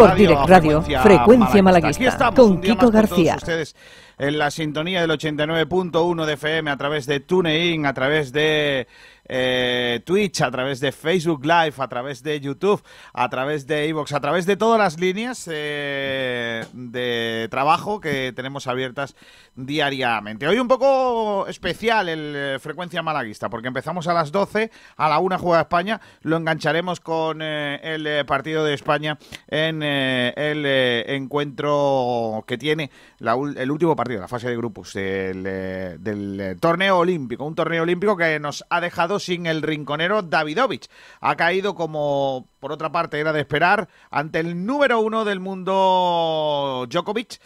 Sport Direct Radio, Frecuencia Malaguista, con Kiko García. ustedes en la sintonía del 89.1 de FM a través de TuneIn, a través de eh, Twitch, a través de Facebook Live, a través de YouTube, a través de Evox, a través de todas las líneas eh, de trabajo que tenemos abiertas diariamente. Hoy un poco especial el eh, Frecuencia Malaguista, porque empezamos a las 12, a la 1 juega España, lo engancharemos con el partido de España en el encuentro que tiene el último partido, la fase de grupos del, del torneo olímpico, un torneo olímpico que nos ha dejado sin el rinconero Davidovich. Ha caído como, por otra parte, era de esperar, ante el número uno del mundo Djokovic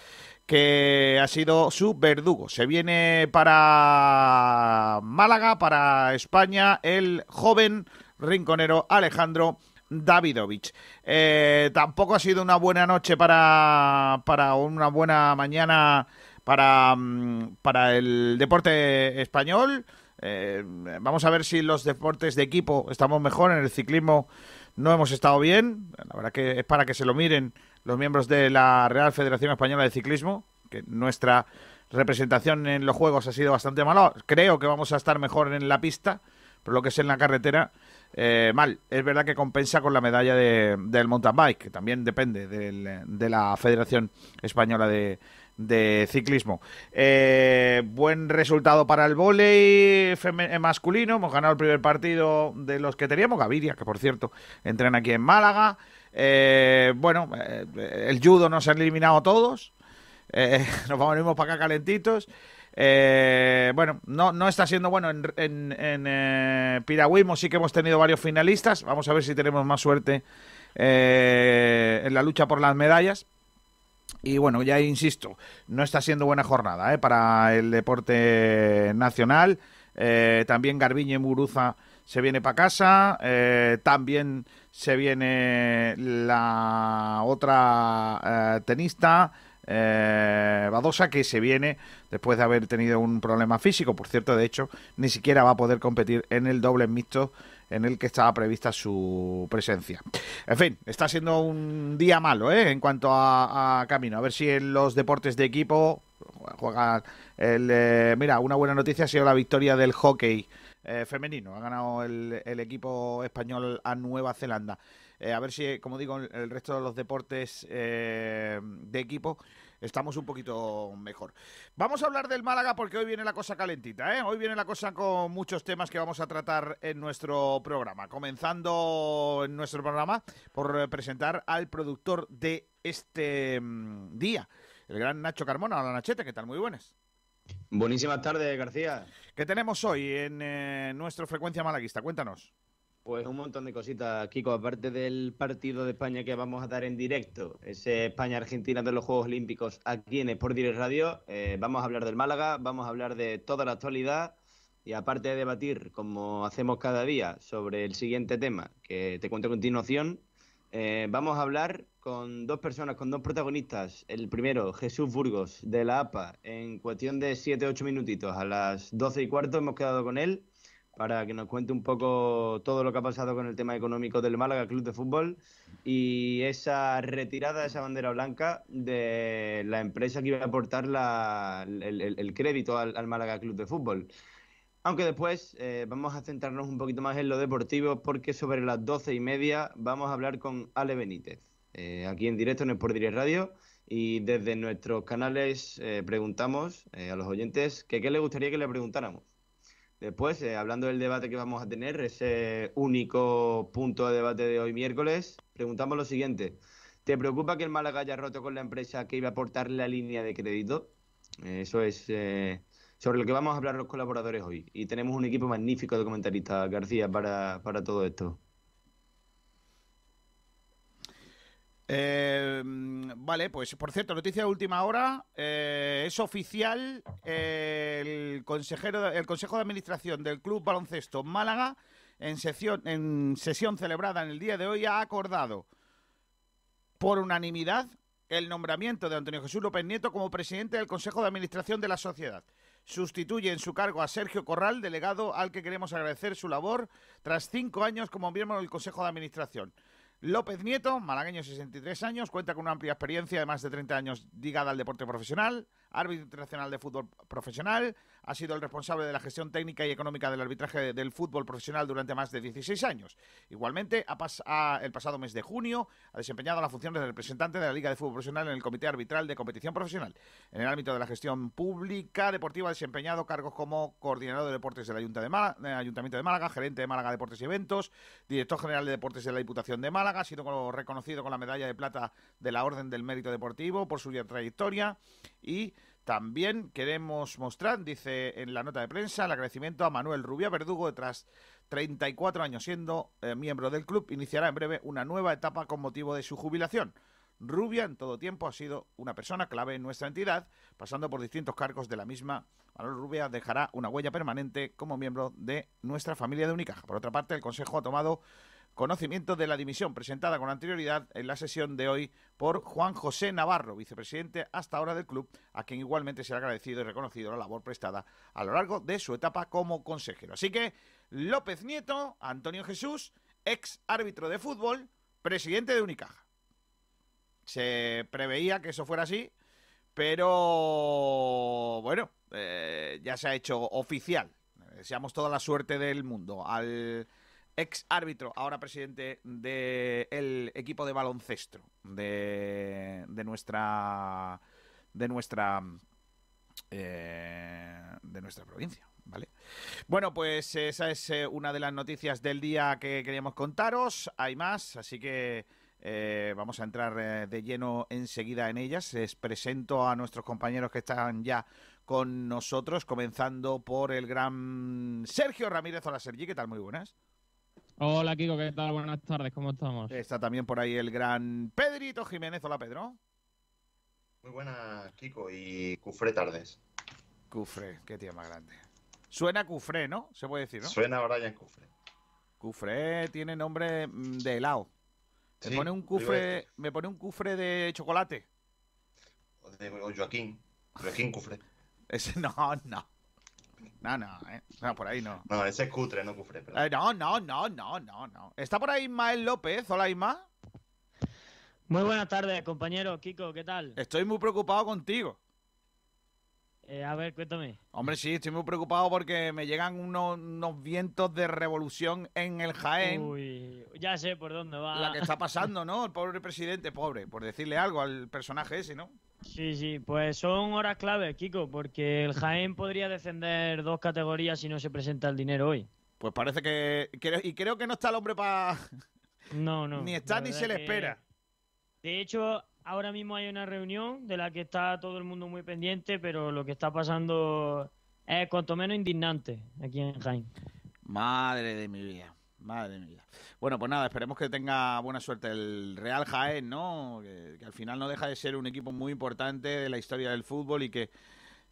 que ha sido su verdugo. Se viene para Málaga, para España, el joven rinconero Alejandro Davidovich. Eh, tampoco ha sido una buena noche para, para una buena mañana para, mm, para el deporte español. Eh, vamos a ver si los deportes de equipo estamos mejor. En el ciclismo no hemos estado bien. La verdad que es para que se lo miren los miembros de la Real Federación Española de Ciclismo, que nuestra representación en los Juegos ha sido bastante mala. Creo que vamos a estar mejor en la pista, pero lo que es en la carretera, eh, mal. Es verdad que compensa con la medalla del mountain bike, que también depende de la Federación Española de, de ciclismo. Eh, buen resultado para el volei eh, masculino. Hemos ganado el primer partido de los que teníamos. Gaviria, que por cierto entrena aquí en Málaga. Eh, bueno, el judo nos han eliminado todos. nos vamos para acá calentitos. bueno, no, no está siendo bueno en, en, en piragüismo. Sí que hemos tenido varios finalistas. Vamos a ver si tenemos más suerte en la lucha por las medallas. Y bueno, ya insisto, no está siendo buena jornada ¿eh? para el deporte nacional. Eh, también Garbiñe Muruza se viene para casa. Eh, también se viene la otra tenista, Badosa, que se viene después de haber tenido un problema físico. Por cierto, de hecho, ni siquiera va a poder competir en el doble mixto en el que estaba prevista su presencia. En fin, está siendo un día malo ¿eh? en cuanto a, camino. A ver si en los deportes de equipo juega el... Eh, mira, una buena noticia ha sido la victoria del hockey eh, femenino. Ha ganado el, equipo español a Nueva Zelanda. a ver si, como digo, el resto de los deportes de equipo estamos un poquito mejor. Vamos a hablar del Málaga porque hoy viene la cosa calentita, ¿eh? Hoy viene la cosa con muchos temas que vamos a tratar en nuestro programa. Comenzando en nuestro programa por presentar al productor de este mm, día, el gran Nacho Carmona. Hola Nachete, ¿qué tal? Muy buenas. Buenísimas tardes, García. ¿Qué tenemos hoy en eh, nuestra frecuencia malaguista? Cuéntanos. Pues un montón de cositas, Kiko. Aparte del partido de España que vamos a dar en directo, ese España-Argentina de los Juegos Olímpicos aquí en Sport Direct Radio, eh, vamos a hablar del Málaga, vamos a hablar de toda la actualidad y aparte de debatir, como hacemos cada día, sobre el siguiente tema que te cuento a continuación, eh, vamos a hablar con dos personas, con dos protagonistas. El primero, Jesús Burgos, de la APA. En cuestión de 7-8 minutitos, a las 12 y cuarto hemos quedado con él para que nos cuente un poco todo lo que ha pasado con el tema económico del Málaga Club de Fútbol y esa retirada de esa bandera blanca de la empresa que iba a aportar el, crédito al, Málaga Club de Fútbol. Aunque después eh, vamos a centrarnos un poquito más en lo deportivo porque sobre las doce y media vamos a hablar con Ale Benítez, eh, aquí en directo en el Direct Radio y desde nuestros canales eh, preguntamos a los oyentes que qué les gustaría que le preguntáramos. Después, eh, hablando del debate que vamos a tener, ese único punto de debate de hoy miércoles, preguntamos lo siguiente. ¿Te preocupa que el Málaga haya roto con la empresa que iba a aportar la línea de crédito? Eh, eso es eh, sobre lo que vamos a hablar los colaboradores hoy. Y tenemos un equipo magnífico de comentaristas, García, para, para todo esto. Eh, vale, pues por cierto, noticia de última hora, eh, es oficial el consejero, el consejo de administración del Club Baloncesto Málaga en sesión, en sesión celebrada en el día de hoy ha acordado por unanimidad el nombramiento de Antonio Jesús López Nieto como presidente del Consejo de Administración de la Sociedad. Sustituye en su cargo a Sergio Corral, delegado al que queremos agradecer su labor tras cinco años como miembro del Consejo de Administración. López Nieto, malagueño 63 años, cuenta con una amplia experiencia de más de 30 años ligada al deporte profesional, árbitro internacional de fútbol profesional, ha sido el responsable de la gestión técnica y económica del arbitraje del fútbol profesional durante más de 16 años. Igualmente, ha el pasado mes de junio ha desempeñado la función de representante de la Liga de Fútbol Profesional en el Comité Arbitral de Competición Profesional. En el ámbito de la gestión pública deportiva ha desempeñado cargos como coordinador de deportes del Ayuntamiento de Málaga, gerente de Málaga Deportes y Eventos, director general de deportes de la Diputación de Málaga, ha sido reconocido con la medalla de plata de la Orden del Mérito Deportivo por su trayectoria y también queremos mostrar, dice en la nota de prensa, el agradecimiento a Manuel Rubia Verdugo, tras 34 años siendo eh, miembro del club, iniciará en breve una nueva etapa con motivo de su jubilación. Rubia en todo tiempo ha sido una persona clave en nuestra entidad, pasando por distintos cargos de la misma. Manuel Rubia dejará una huella permanente como miembro de nuestra familia de Unicaja. Por otra parte, el Consejo ha tomado conocimiento de la dimisión presentada con anterioridad en la sesión de hoy por Juan José Navarro, vicepresidente hasta ahora del club, a quien igualmente se ha agradecido y reconocido la labor prestada a lo largo de su etapa como consejero. Así que López Nieto, Antonio Jesús, ex árbitro de fútbol, presidente de Unicaja. Se preveía que eso fuera así, pero bueno, eh, ya se ha hecho oficial. Deseamos toda la suerte del mundo al ex árbitro, ahora presidente del equipo de baloncesto de, nuestra de nuestra eh, de nuestra provincia, ¿vale? Bueno, pues esa es eh, una de las noticias del día que queríamos contaros. Hay más, así que eh, vamos a entrar de lleno enseguida en ellas. Les presento a nuestros compañeros que están ya con nosotros, comenzando por el gran Sergio Ramírez. Hola Sergi, ¿qué tal? Muy buenas. Hola Kiko, ¿qué tal? Buenas tardes, ¿cómo estamos? Está también por ahí el gran Pedrito Jiménez. Hola Pedro. Muy buenas Kiko y Cufré tardes. Cufré, qué tío más grande. Suena Cufré, ¿no? Se puede decir, ¿no? Suena Brian Cufré. Cufré tiene nombre mm, de helado. Me pone un cufre, me pone un cufre de chocolate. O de Joaquín. Joaquín Cufré. Ese no, no. No, no, eh. No, por ahí no. No, ese es cutre, no cufre. Eh, no, no, no, no, no, no. ¿Está por ahí Ismael López? Hola, Isma. Muy buenas tardes, compañero. Kiko, ¿qué tal? Estoy muy preocupado contigo. Eh, a ver, cuéntame. Hombre, sí, estoy muy preocupado porque me llegan unos, vientos de revolución en el Jaén. Uy, ya sé por dónde va. La que está pasando, ¿no? El pobre presidente, pobre, por decirle algo al personaje ese, ¿no? Sí, sí, pues son horas clave, Kiko, porque el Jaén podría descender dos categorías si no se presenta el dinero hoy. Pues parece que. y creo que no está el hombre para. No, no. ni está ni se le espera. De hecho, ahora mismo hay una reunión de la que está todo el mundo muy pendiente, pero lo que está pasando es cuanto menos indignante aquí en Jaén. Madre de mi vida. Madre mía. Bueno, pues nada, esperemos que tenga buena suerte el Real Jaén, ¿no? Que, al final no deja de ser un equipo muy importante de la historia del fútbol y que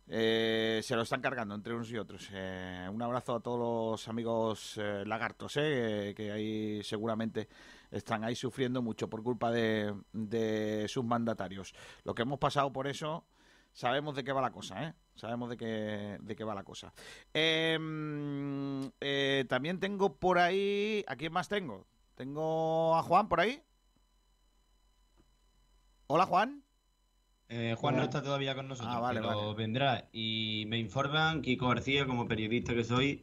eh, se lo están cargando entre unos y otros. Eh, un abrazo a todos los amigos eh, lagartos, eh, que ahí seguramente están ahí sufriendo mucho por culpa de, de sus mandatarios. Lo que hemos pasado por eso sabemos de qué va la cosa, ¿eh? Sabemos de qué, de qué va la cosa. Em, eh, también tengo por ahí... ¿A quién más tengo? Tengo a Juan por ahí. Hola, Juan. Eh, Juan no está todavía con nosotros, ah, pero vendrá. Y me informan, Kiko García, como periodista que soy,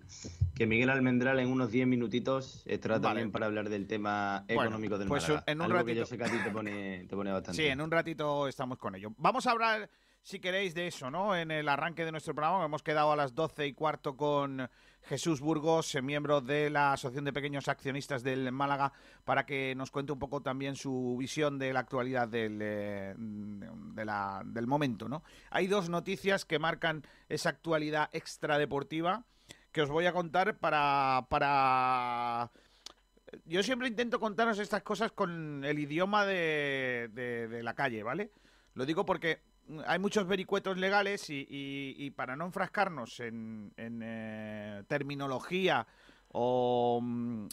que Miguel Almendral en unos 10 minutitos estará también para hablar del tema económico del pues En un ratito... yo sé que a ti te pone, te pone bastante. Sí, en un ratito estamos con ello. Vamos a hablar si queréis, de eso, ¿no? En el arranque de nuestro programa hemos quedado a las doce y cuarto con Jesús Burgos, eh, miembro de la Asociación de Pequeños Accionistas del Málaga, para que nos cuente un poco también su visión de la actualidad del, eh, del momento, ¿no? Hay dos noticias que marcan esa actualidad extradeportiva que os voy a contar para... para yo siempre intento contaros estas cosas con el idioma de, de la calle, ¿vale? Lo digo porque hay muchos vericuetos legales y, para no enfrascarnos en, eh, terminología mm,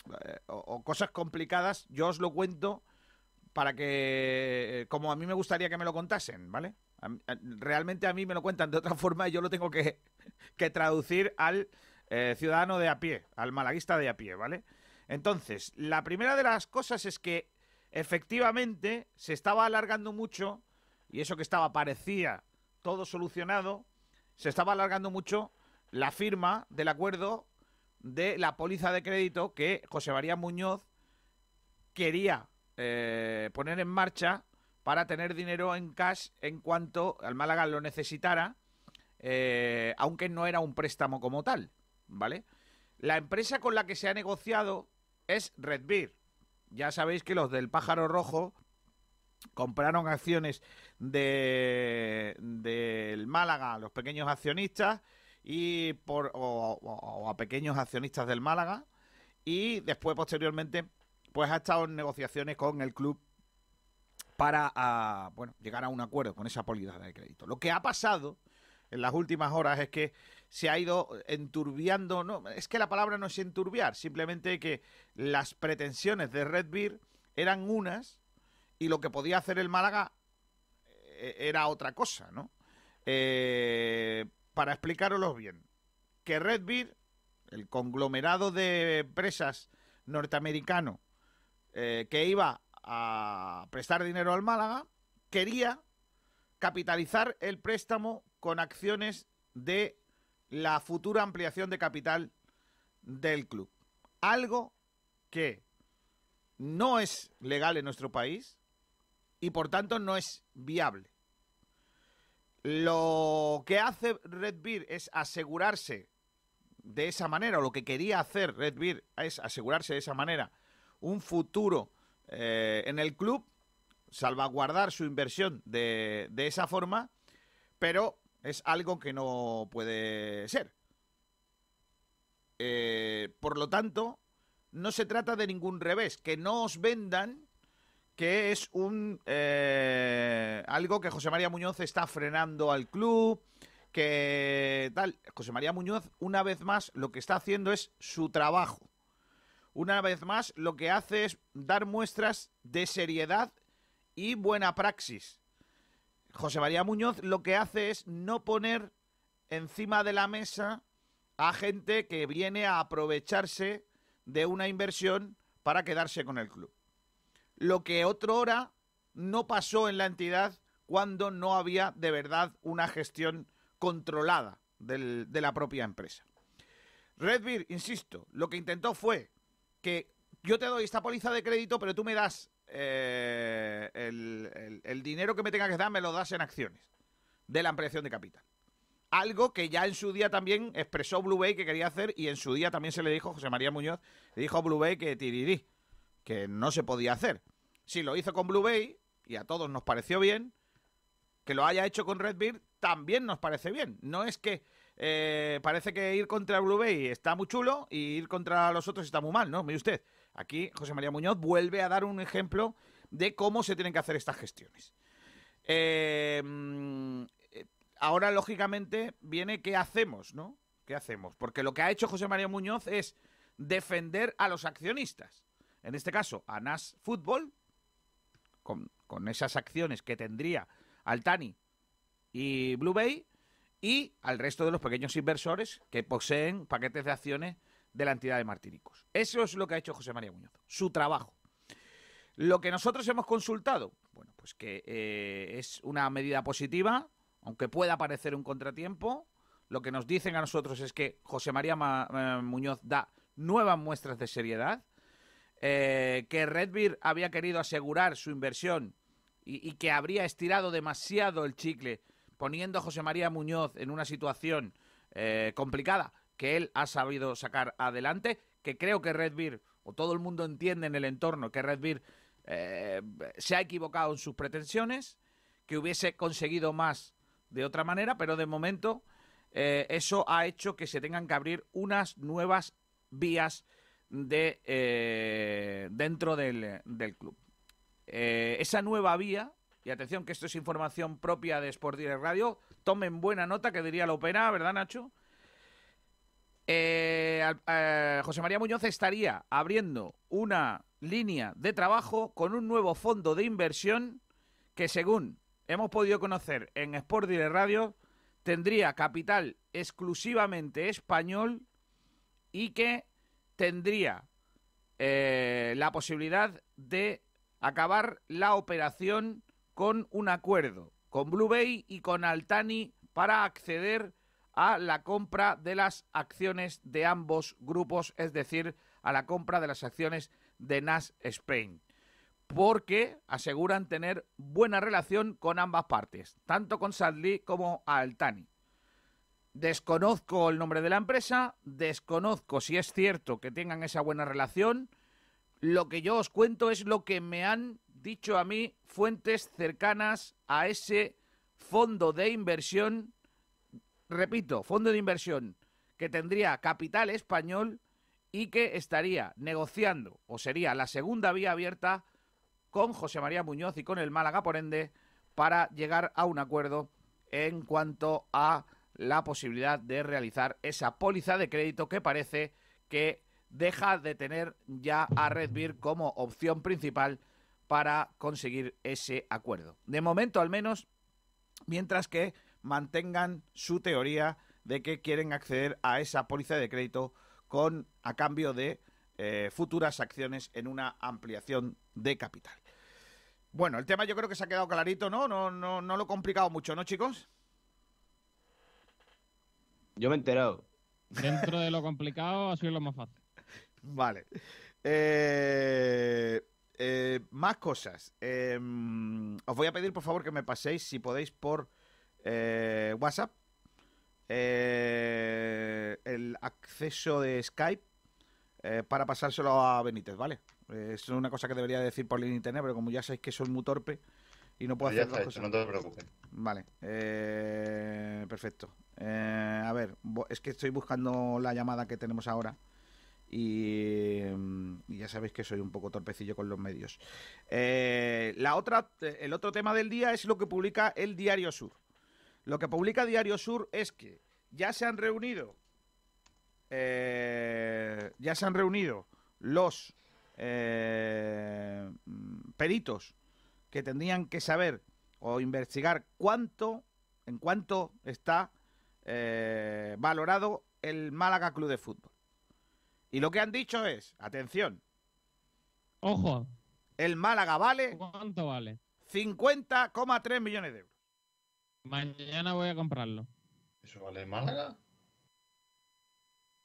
o, cosas complicadas, yo os lo cuento para que, como a mí me gustaría que me lo contasen, ¿vale? realmente a mí me lo cuentan de otra forma y yo lo tengo que, traducir al eh, ciudadano de a pie, al malaguista de a pie, ¿vale? Entonces, la primera de las cosas es que efectivamente se estaba alargando mucho, y eso que estaba parecía todo solucionado, se estaba alargando mucho la firma del acuerdo de la póliza de crédito que José María Muñoz quería eh, poner en marcha para tener dinero en cash en cuanto al Málaga lo necesitara, eh, aunque no era un préstamo como tal, ¿vale? La empresa con la que se ha negociado es Redbeer. Ya sabéis que los del pájaro rojo compraron acciones de del Málaga, los pequeños accionistas, y por o, a pequeños accionistas del Málaga, y después posteriormente pues ha estado en negociaciones con el club para ah, bueno llegar a un acuerdo con esa póliza de crédito. Lo que ha pasado en las últimas horas es que se ha ido enturbiando, no, es que la palabra no es enturbiar, simplemente que las pretensiones de Red Beer eran unas y lo que podía hacer el Málaga era otra cosa, ¿no? Eh, para explicaroslo bien, que Red Beer, el conglomerado de empresas norteamericano eh, que iba a prestar dinero al Málaga, quería capitalizar el préstamo con acciones de la futura ampliación de capital del club. Algo que no es legal en nuestro país y por tanto no es viable. Lo que hace Red Beer es asegurarse de esa manera, o lo que quería hacer Red Beer es asegurarse de esa manera un futuro eh, en el club, salvaguardar su inversión de, de esa forma, pero es algo que no puede ser. Eh, por lo tanto, no se trata de ningún revés, que no os vendan que es un eh, algo que José María Muñoz está frenando al club, que tal. José María Muñoz, una vez más, lo que está haciendo es su trabajo. Una vez más, lo que hace es dar muestras de seriedad y buena praxis. José María Muñoz lo que hace es no poner encima de la mesa a gente que viene a aprovecharse de una inversión para quedarse con el club. Lo que otro hora no pasó en la entidad cuando no había de verdad una gestión controlada de la propia empresa. Redbeer, insisto, lo que intentó fue que yo te doy esta póliza de crédito, pero tú me das eh, el, dinero que me tenga que dar me lo das en acciones de la ampliación de capital. Algo que ya en su día también expresó Blue Bay que quería hacer y en su día también se le dijo, José María Muñoz, le dijo a Blue Bay que tirirí, que no se podía hacer. Si lo hizo con Blue Bay y a todos nos pareció bien, que lo haya hecho con Red Beard también nos parece bien. No es que eh, parece que ir contra Blue Bay está muy chulo y ir contra los otros está muy mal, ¿no? Mire usted, Aquí José María Muñoz vuelve a dar un ejemplo de cómo se tienen que hacer estas gestiones. Eh, ahora, lógicamente, viene qué hacemos, ¿no? ¿Qué hacemos? Porque lo que ha hecho José María Muñoz es defender a los accionistas. En este caso, a NAS Fútbol, con, con esas acciones que tendría Altani y Blue Bay, y al resto de los pequeños inversores que poseen paquetes de acciones de la entidad de Martinicos. Eso es lo que ha hecho José María Muñoz, su trabajo. Lo que nosotros hemos consultado, bueno, pues que eh, es una medida positiva, aunque pueda parecer un contratiempo. Lo que nos dicen a nosotros es que José María eh, Muñoz da nuevas muestras de seriedad, eh, que Redbeer había querido asegurar su inversión y, que habría estirado demasiado el chicle, poniendo a José María Muñoz en una situación complicada que él ha sabido sacar adelante, que creo que Red o todo el mundo entiende en el entorno que Red eh, se ha equivocado en sus pretensiones, que hubiese conseguido más de otra manera, pero de momento eh, eso ha hecho que se tengan que abrir unas nuevas vías de eh, dentro del, del club. esa nueva vía, y atención que esto es información propia de Sport Direct Radio, tomen buena nota, que diría la opera, ¿verdad Nacho? Eh, eh, José María Muñoz estaría abriendo una línea de trabajo con un nuevo fondo de inversión que según hemos podido conocer en Sport Direct Radio tendría capital exclusivamente español y que tendría eh, la posibilidad de acabar la operación con un acuerdo con Blue Bay y con Altani para acceder a la compra de las acciones de ambos grupos, es decir, a la compra de las acciones de NAS Spain. Porque aseguran tener buena relación con ambas partes, tanto con Sadly como Altani. Desconozco el nombre de la empresa, desconozco si es cierto que tengan esa buena relación. Lo que yo os cuento es lo que me han dicho a mí fuentes cercanas a ese fondo de inversión, repito, fondo de inversión que tendría capital español y que estaría negociando, o sería la segunda vía abierta, con José María Muñoz y con el Málaga, por ende, para llegar a un acuerdo en cuanto a la posibilidad de realizar esa póliza de crédito que parece que deja de tener ya a Redbeer como opción principal para conseguir ese acuerdo. De momento, al menos, mientras que mantengan su teoría de que quieren acceder a esa póliza de crédito con a cambio de eh, futuras acciones en una ampliación de capital. Bueno, el tema yo creo que se ha quedado clarito, ¿no? No, no, no lo he complicado mucho, ¿no, chicos? Yo me he enterado. Dentro de lo complicado ha sido lo más fácil. Vale. Eh, eh, más cosas. Em, os voy a pedir, por favor, que me paséis, si podéis, por eh, WhatsApp. el acceso de Skype para pasárselo a Benítez, ¿vale? es una cosa que debería decir por línea internet, pero como ya sabéis que soy muy torpe y no puedo hacer dos cosas. no te preocupes. Vale, perfecto. a ver, es que estoy buscando la llamada que tenemos ahora. Mm, y, ya sabéis que soy un poco torpecillo con los medios. Eh, la otra, el otro tema del día es lo que publica el Diario Sur. Lo que publica Diario Sur es que ya se han reunido, eh, ya se han reunido los eh, peritos que tendrían que saber o investigar cuánto, en cuánto está valorado el Málaga Club de Fútbol. Y lo que han dicho es, atención. Ojo. El Málaga vale. ¿Cuánto vale? 50,3 millones de euros. Mañana voy a comprarlo. ¿Eso vale el Málaga?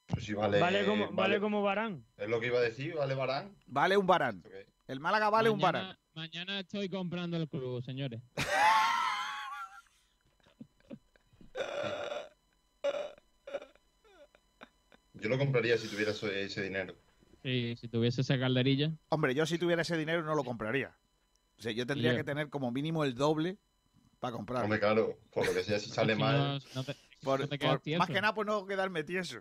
Pues vale, vale, como, vale, como Barán. Es lo que iba a decir, vale Barán. Vale un Barán. El Málaga vale un Barán. Mañana estoy comprando el club, señores. Yo lo compraría si tuviera ese dinero. Sí, si tuviese esa calderilla. Hombre, yo si tuviera ese dinero no lo compraría. O sea, yo tendría que tener como mínimo el doble para comprarlo. Hombre, claro, por lo que sea, si sale mal. más que nada, pues no quedarme tieso.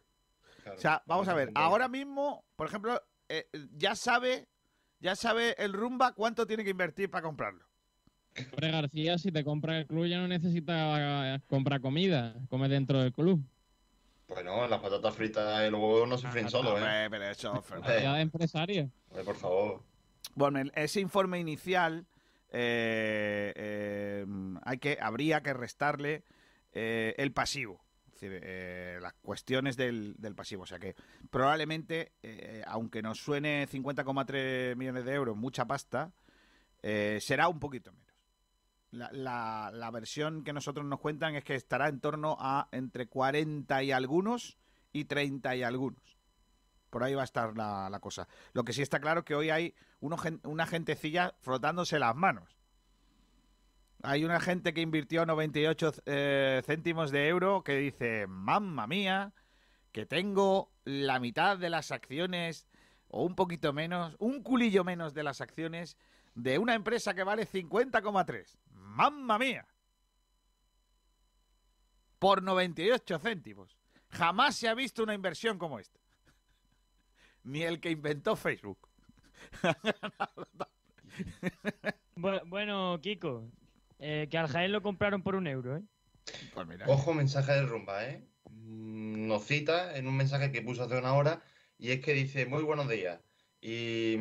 o sea, vamos a ver, ahora mismo, por ejemplo, eh, ya sabe, ya sabe el Rumba cuánto tiene que invertir para comprarlo. Hombre, García, si te compra el club ya no necesita comprar comida, come dentro del club. Bueno, las patatas fritas y los huevos no se fríen solos, ¿eh? Pero eso, de empresario. por favor. Bueno, ese informe inicial eh, eh, hay que, habría que restarle eh, el pasivo. Decir, las cuestiones del, del, pasivo. O sea que probablemente, aunque nos suene 50,3 millones de euros, mucha pasta, será un poquito menos. La, la, versión que nosotros nos cuentan es que estará en torno a entre 40 y algunos y 30 y algunos. Por ahí va a estar la, cosa. Lo que sí está claro es que hoy hay una gentecilla frotándose las manos. Hay una gente que invirtió 98 eh, céntimos de euro que dice, mamma mía, que tengo la mitad de las acciones o un poquito menos, un culillo menos de las acciones de una empresa que vale 50,3. ¡Mamma mía! Por 98 céntimos. Jamás se ha visto una inversión como esta. Ni el que inventó Facebook. bueno, Kiko, eh, que al Jaén lo compraron por un euro, ¿eh? Pues Ojo, mensaje de rumba, ¿eh? Nos cita en un mensaje que puso hace una hora y es que dice, muy buenos días. Y,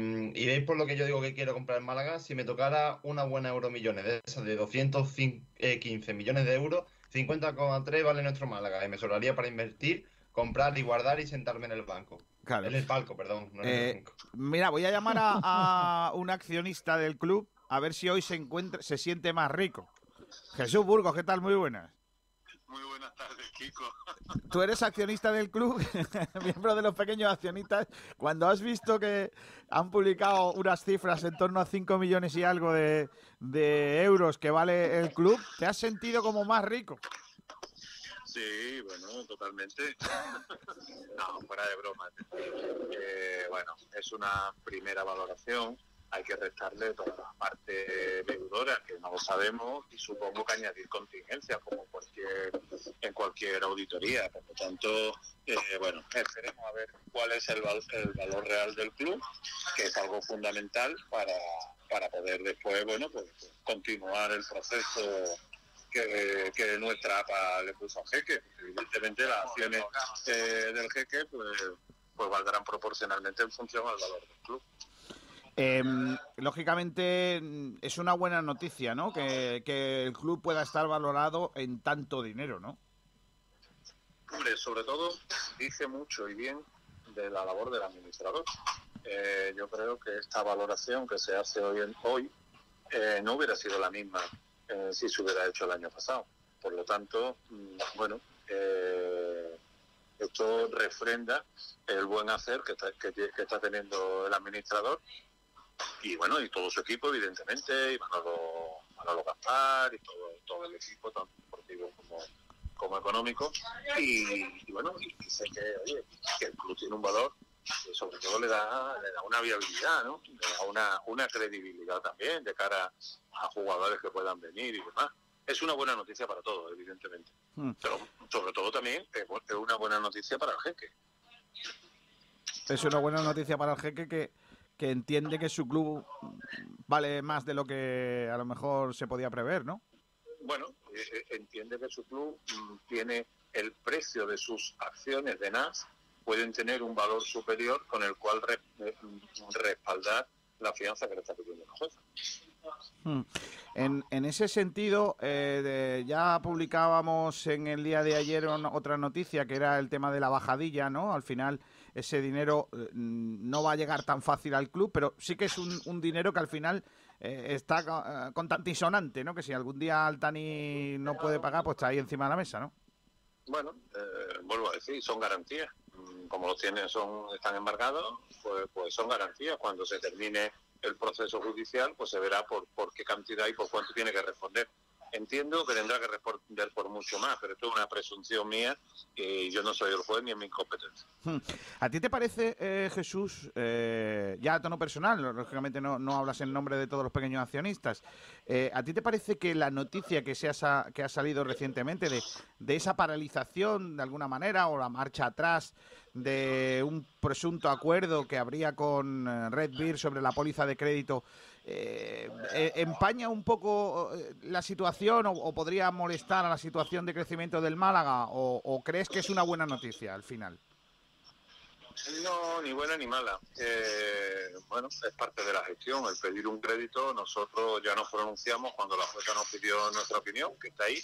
veis por lo que yo digo que quiero comprar en Málaga, si me tocara una buena euro millones de esas de 215 eh, millones de euros, 50,3 vale nuestro Málaga y me sobraría para invertir, comprar y guardar y sentarme en el banco. Claro. En el palco, perdón. Eh, mira, voy a llamar a, un accionista del club a ver si hoy se encuentra, se siente más rico. Jesús Burgos, ¿qué tal? Muy buenas. Muy buenas tardes, Kiko. Tú eres accionista del club, miembro de los pequeños accionistas. Cuando has visto que han publicado unas cifras en torno a 5 millones y algo de, de euros que vale el club, ¿te has sentido como más rico? Sí, bueno, totalmente. no, fuera de broma. Eh, bueno, es una primera valoración. Hay que restarle toda la parte deudora, que no lo sabemos, y supongo que añadir contingencias, como cualquier, en cualquier auditoría. Por lo tanto, eh, bueno, esperemos a ver cuál es el, el valor real del club, que es algo fundamental para, para poder después, bueno, pues continuar el proceso que, nuestra APA le puso al jeque. Evidentemente las acciones eh, del jeque pues, pues valdrán proporcionalmente en función al valor del club. Em, lógicamente es una buena noticia, ¿no? Que, el club pueda estar valorado en tanto dinero, ¿no? Hombre, sobre todo dice mucho y bien de la labor del administrador. Eh, yo creo que esta valoración que se hace hoy, en, hoy eh, no hubiera sido la misma eh, si se hubiera hecho el año pasado. Por lo tanto, mm, bueno, eh, esto refrenda el buen hacer que está, que, está teniendo el administrador y bueno, y todo su equipo, evidentemente, y Manolo, Manolo Gaspar y todo, todo el equipo, tanto deportivo como, económico. Y, bueno, y sé que, oye, que el club tiene un valor sobre todo le da, le da una viabilidad, ¿no? Le da una, una credibilidad también de cara a jugadores que puedan venir y demás. Es una buena noticia para todos, evidentemente. Hmm. Pero sobre todo también es una buena noticia para el jeque. Es una buena noticia para el jeque que, que entiende que su club vale más de lo que a lo mejor se podía prever, ¿no? Bueno, eh, eh, entiende que su club mm, tiene el precio de sus acciones de NAS pueden tener un valor superior con el cual eh, respaldar la fianza que le está pidiendo la jueza. Hmm. En, en, ese sentido, eh, ya publicábamos en el día de ayer otra noticia que era el tema de la bajadilla, ¿no? Al final ese dinero eh, no va a llegar tan fácil al club, pero sí que es un, dinero que al final está con tantisonante, ¿no? Que si algún día Altani no puede pagar, pues está ahí encima de la mesa, ¿no? Bueno, vuelvo a decir, son garantías como los tienen son están embargados, pues, pues son garantías. Cuando se termine el proceso judicial, pues se verá por, por qué cantidad y por cuánto tiene que responder. Entiendo que tendrá que responder por mucho más, pero esto es una presunción mía y yo no soy el juez ni en mi incompetencia. Hmm. ¿A ti te parece, eh, Jesús, eh, ya a tono personal, lógicamente no, no, hablas en nombre de todos los pequeños accionistas, eh, ¿a ti te parece que la noticia que, se ha, que ha salido recientemente de, de esa paralización de alguna manera o la marcha atrás de un presunto acuerdo que habría con eh, Red Beer sobre la póliza de crédito eh, eh, empaña un poco la situación o, podría molestar a la situación de crecimiento del Málaga o, crees que es una buena noticia al final? No, ni buena ni mala. bueno, es parte de la gestión. El pedir un crédito, nosotros ya nos pronunciamos cuando la jueza nos pidió nuestra opinión, que está ahí,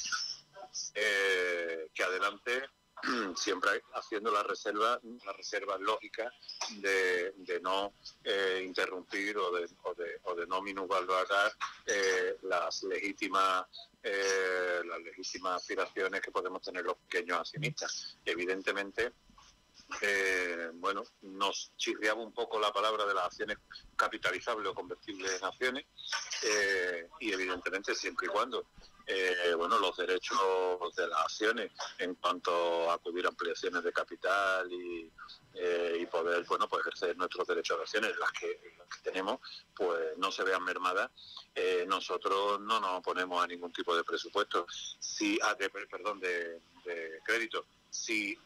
que adelante siempre haciendo la reserva, la reserva lógica de, no eh, interrumpir o de, o de, o de no minusvalorar eh, las legítimas eh, las legítimas aspiraciones que podemos tener los pequeños accionistas. Evidentemente, bueno, nos chirriaba un poco la palabra de las acciones capitalizables o convertibles en acciones y evidentemente siempre y cuando eh, bueno, los derechos de las acciones en cuanto a acudir ampliaciones de capital y, eh, y poder, bueno, pues ejercer nuestros derechos de acciones, las que, tenemos, pues no se vean mermadas. Eh, nosotros no nos oponemos a ningún tipo de presupuesto, si, ah, de, perdón, de, crédito. Si,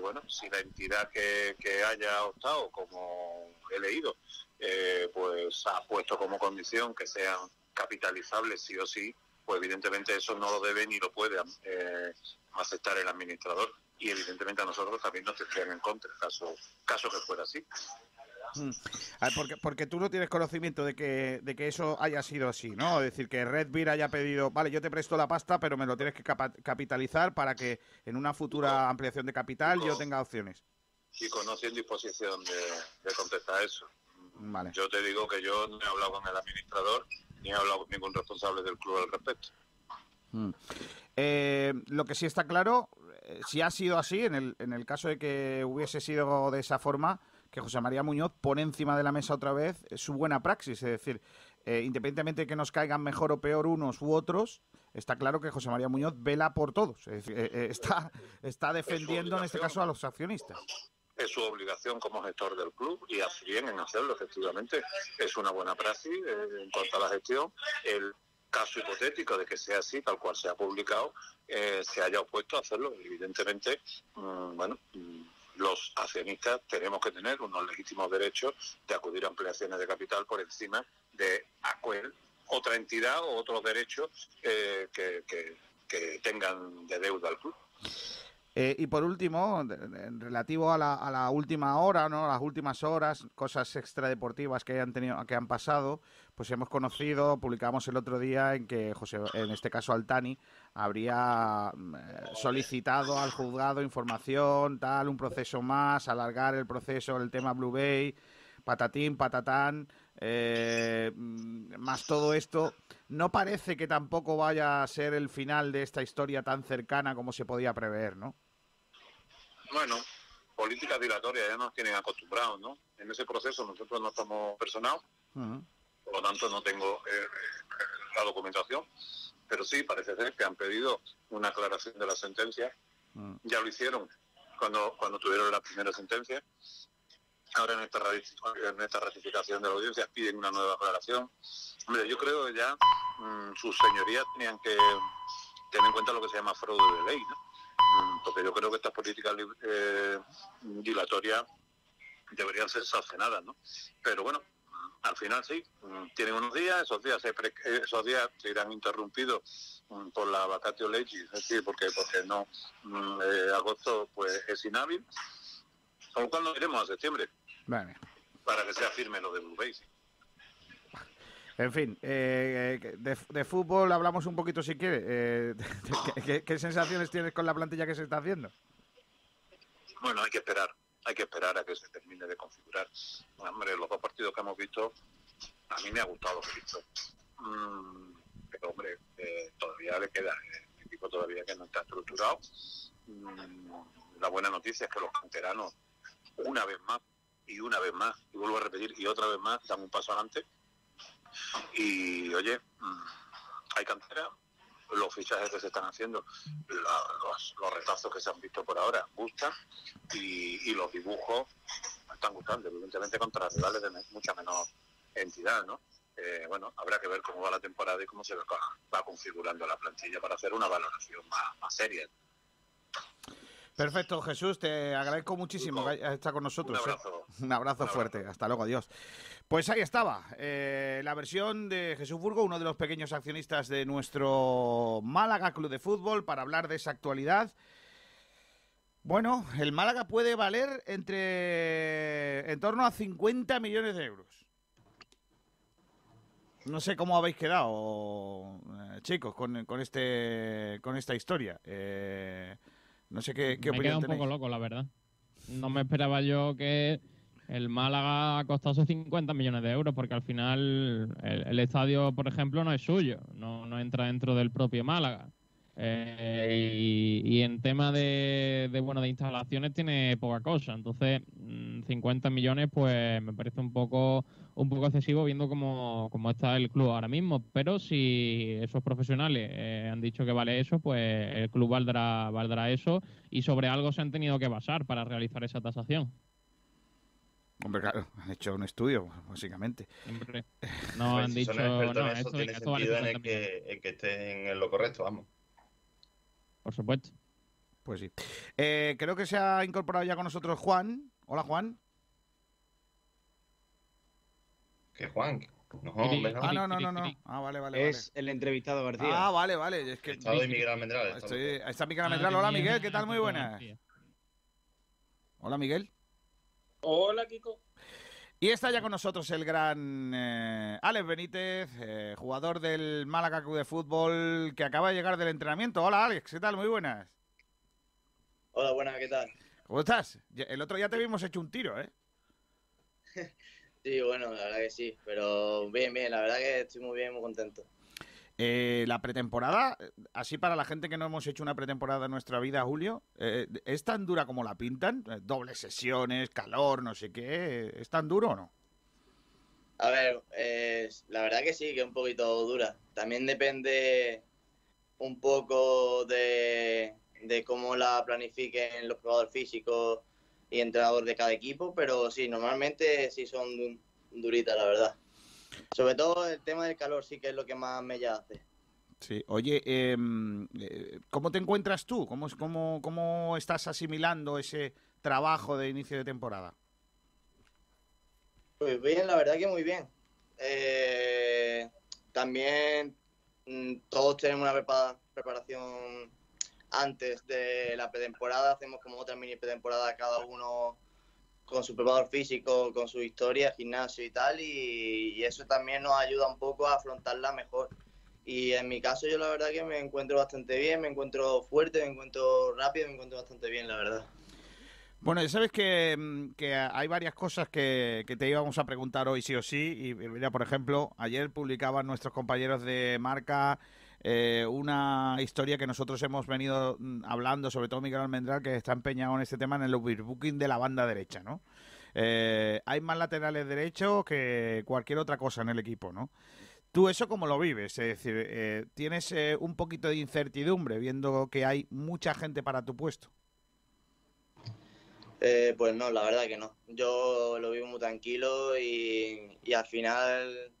bueno, si la entidad que, haya optado, como he leído, pues ha puesto como condición que sean capitalizables sí o sí, pues evidentemente eso no lo debe ni lo puede eh, aceptar el administrador y evidentemente a nosotros también nos tendrían en contra caso caso que fuera así. Mm. porque, porque tú no tienes conocimiento de que, de que eso haya sido así, ¿no? Es decir, que Red Beer haya pedido, vale, yo te presto la pasta, pero me lo tienes que capitalizar para que en una futura ampliación de capital yo tenga opciones. Kiko no estoy en disposición de, contestar eso. Yo te digo que yo no he hablado con el administrador ni he hablado con ningún responsable del club al respecto. Mm. Eh, lo que sí está claro, eh, si ha sido así, en el, en el caso de que hubiese sido de esa forma, que José María Muñoz pone encima de la mesa otra vez su buena praxis, es decir, eh, independientemente de que nos caigan mejor o peor unos u otros, está claro que José María Muñoz vela por todos, está, está defendiendo en este caso a los accionistas es su obligación como gestor del club y hace bien en hacerlo, efectivamente. Es una buena praxis en cuanto a la gestión. El caso hipotético de que sea así, tal cual se ha publicado, eh, se haya opuesto a hacerlo. Evidentemente, mm, bueno, mm, los accionistas tenemos que tener unos legítimos derechos de acudir a ampliaciones de capital por encima de aquel, otra entidad o otros derechos eh, que, que, que tengan de deuda al club. Eh, y por último, relativo a la, a la, última hora, ¿no? las últimas horas, cosas extradeportivas que hayan tenido, que han pasado, pues hemos conocido, publicamos el otro día en que José, en este caso Altani, habría mm, solicitado al juzgado información, tal, un proceso más, alargar el proceso, el tema Blue Bay, patatín, patatán, eh, mm, más todo esto. No parece que tampoco vaya a ser el final de esta historia tan cercana como se podía prever, ¿no? Bueno, políticas dilatorias ya nos tienen acostumbrados, ¿no? En ese proceso nosotros no estamos personados, por lo tanto no tengo eh, la documentación, pero sí parece ser que han pedido una aclaración de la sentencia. Ya lo hicieron cuando, cuando tuvieron la primera sentencia. Ahora en esta, en esta ratificación de la audiencia piden una nueva aclaración. Yo creo que ya mm, sus señorías tenían que tener en cuenta lo que se llama fraude de ley, ¿no? Mm, porque yo creo que estas políticas eh, dilatorias deberían ser sancionadas, ¿no? Pero bueno, al final sí, mm, tienen unos días, esos días se, esos días se irán interrumpidos por la vacatio legis, es decir, porque porque no eh, agosto pues es inhábil, con lo cual nos iremos a septiembre. Para que sea firme lo de Blue Base. En fin, eh, de, fútbol hablamos un poquito si quiere. Eh, ¿qué, sensaciones tienes con la plantilla que se está haciendo? Bueno, hay que esperar, hay que esperar a que se termine de configurar. Hombre, los dos partidos que hemos visto, a mí me ha gustado lo que he visto. Mm, pero, hombre, eh, todavía le queda, el equipo todavía que no está estructurado. Mm, la buena noticia es que los canteranos, una vez más, y una vez más, y vuelvo a repetir, y otra vez más, dan un paso adelante y oye, mm, hay cantera, los fichajes que se están haciendo, los, los, retazos que se han visto por ahora gustan y, los dibujos están gustando, evidentemente contra rivales de mucha menor entidad, ¿no? Eh, bueno, habrá que ver cómo va la temporada y cómo se va, configurando la plantilla para hacer una valoración más, más seria. Perfecto, Jesús, te agradezco muchísimo que hayas con nosotros. Un ¿eh? abrazo. Un abrazo fuerte. Hasta luego, adiós. Pues ahí estaba, eh, la versión de Jesús Burgo, uno de los pequeños accionistas de nuestro Málaga Club de Fútbol, para hablar de esa actualidad. Bueno, el Málaga puede valer entre en torno a 50 millones de euros. No sé cómo habéis quedado, eh, chicos, con, con, este, con esta historia. Eh, no sé qué, qué me opinión un poco loco, la verdad. No me esperaba yo que el Málaga costase 50 millones de euros, porque al final el, estadio, por ejemplo, no es suyo, no, no entra dentro del propio Málaga. Eh, y, en tema de, bueno de instalaciones tiene poca cosa. Entonces 50 mm, millones pues me parece un poco un poco excesivo viendo cómo, está el club ahora mismo. Pero si esos profesionales eh, han dicho que vale eso pues el club valdrá valdrá eso. Y sobre algo se han tenido que basar para realizar esa tasación. Hombre, claro, han hecho un estudio, básicamente. no han dicho. no, eso, tiene sentido en, el que, en que estén en lo correcto, vamos por supuesto. Pues sí. Eh, creo que se ha incorporado ya con nosotros Juan. Hola, Juan. ¿Qué Juan? No, Ah, no, no, no, no. Ah, vale, vale. Es el entrevistado García. Ah, vale, vale. Es que... Está Miguel Almendral. Está, Miguel Almendral. Hola, Miguel. ¿Qué tal? Muy buenas. Hola, Miguel. Hola, Kiko. Y está ya con nosotros el gran eh, Alex Benítez, eh, jugador del Málaga Club de Fútbol, que acaba de llegar del entrenamiento. Hola, Alex, ¿qué tal? Muy buenas. Hola, buenas, ¿qué tal? ¿Cómo estás? El otro día te vimos hecho un tiro, ¿eh? sí, bueno, la verdad que sí, pero bien, bien, la verdad que estoy muy bien, muy contento. Eh, la pretemporada, así para la gente que no hemos hecho una pretemporada en nuestra vida, Julio, eh, ¿es tan dura como la pintan? Eh, dobles sesiones, calor, no sé qué. ¿Es tan duro o no? A ver, la verdad que sí, que es un poquito dura. También depende un poco de, de cómo la planifiquen los jugadores físicos y entrenadores de cada equipo, pero sí, normalmente sí son duritas, la verdad. Sobre todo el tema del calor sí que es lo que más me hace. Sí, oye, em, eh, ¿cómo te encuentras tú? ¿Cómo, cómo, ¿Cómo estás asimilando ese trabajo de inicio de temporada? Pues bien, la verdad que muy bien. Eh, también mm, todos tenemos una preparación antes de la pretemporada, hacemos como otra mini pretemporada cada uno con su preparador físico, con su historia, gimnasio y tal, y, eso también nos ayuda un poco a afrontarla mejor. Y en mi caso yo la verdad que me encuentro bastante bien, me encuentro fuerte, me encuentro rápido, me encuentro bastante bien, la verdad. Bueno, ya sabes que, mm, hay varias cosas que, que, te íbamos a preguntar hoy sí o sí. Y mira, por ejemplo, ayer publicaban nuestros compañeros de marca eh, una historia que nosotros hemos venido mm, hablando, sobre todo Miguel Almendral, que está empeñado en este tema en el overbooking de la banda derecha, ¿no? Eh, hay más laterales derechos que cualquier otra cosa en el equipo, ¿no? ¿Tú eso cómo lo vives? Es decir, eh, ¿tienes un poquito de incertidumbre viendo que hay mucha gente para tu puesto? pues no, la verdad que no. Yo lo vivo muy tranquilo y, y al final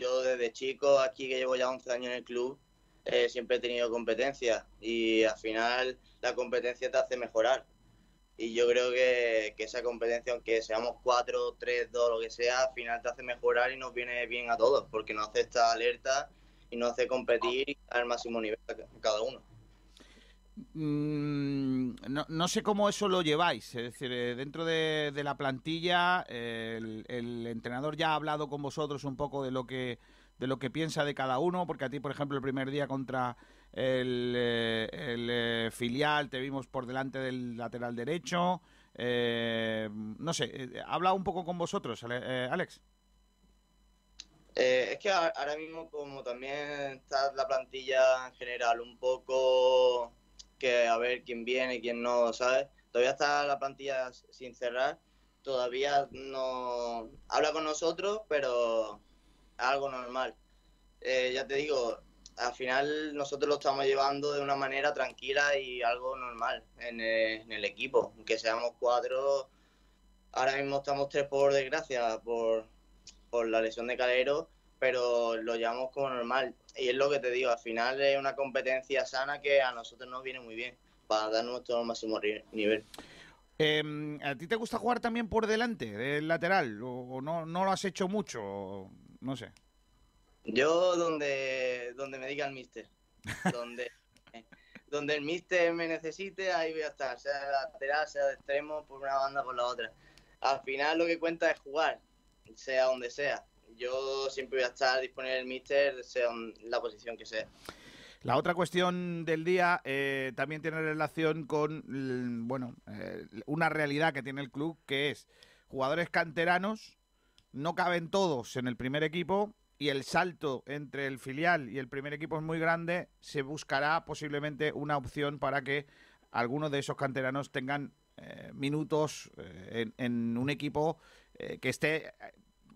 yo desde chico, aquí que llevo ya 11 años en el club, eh, siempre he tenido competencia y al final la competencia te hace mejorar. Y yo creo que, esa competencia, aunque seamos 4, 3, 2, lo que sea, al final te hace mejorar y nos viene bien a todos, porque nos hace estar alerta y nos hace competir al máximo nivel cada uno. Mm, no, sé cómo eso lo lleváis, es decir, eh, dentro de, la plantilla, el, entrenador ya ha hablado con vosotros un poco de lo que de lo que piensa de cada uno, porque a ti, por ejemplo, el primer día contra el, eh, eh, filial te vimos por delante del lateral derecho. no sé, ¿ha hablado un poco con vosotros, Alex? es que ahora mismo, como también está la plantilla en general un poco que a ver quién viene quién no, ¿sabes? Todavía está la plantilla sin cerrar, todavía no habla con nosotros, pero algo normal. Eh, ya te digo, al final nosotros lo estamos llevando de una manera tranquila y algo normal en el, equipo, aunque seamos cuatro. Ahora mismo estamos tres por desgracia, por, por la lesión de Calero, pero lo llevamos como normal. Y es lo que te digo, al final es una competencia sana que a nosotros nos viene muy bien para dar nuestro máximo nivel. Em, ¿A ti te gusta jugar también por delante, del lateral? ¿O no, no lo has hecho mucho? No sé. Yo donde, donde me diga el mister. donde, donde el mister me necesite, ahí voy a estar. Sea de lateral, sea de extremo, por una banda, por la otra. Al final lo que cuenta es jugar, sea donde sea yo siempre voy a estar disponible en el míster, sea la posición que sea. La otra cuestión del día eh, también tiene relación con, bueno, eh, una realidad que tiene el club, que es jugadores canteranos, no caben todos en el primer equipo y el salto entre el filial y el primer equipo es muy grande, se buscará posiblemente una opción para que algunos de esos canteranos tengan eh, minutos en, un equipo que esté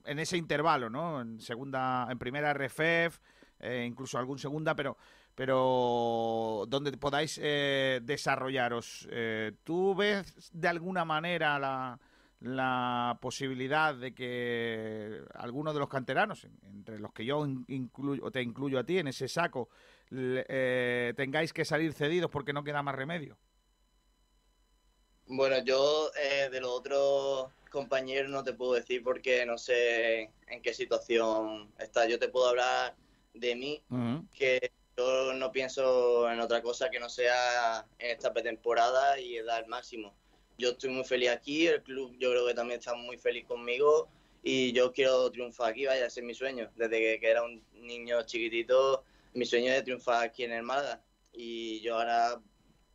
en ese intervalo, ¿no? En segunda, en primera RFEF, eh, incluso algún segunda, pero pero donde podáis eh, desarrollaros. Eh, ¿Tú ves de alguna manera la, la posibilidad de que algunos de los canteranos, entre los que yo incluyo, te incluyo a ti en ese saco, tengáis que salir cedidos porque no queda más remedio? Bueno, yo de lo otro compañero no te puedo decir porque no sé en qué situación está. Yo te puedo hablar de mí, que yo no pienso en otra cosa que no sea en esta pretemporada y dar el máximo. Yo estoy muy feliz aquí, el club yo creo que también está muy feliz conmigo y yo quiero triunfar aquí, vaya, ese es mi sueño. Desde que, que era un niño chiquitito, mi sueño es triunfar aquí en el Málaga. Y yo ahora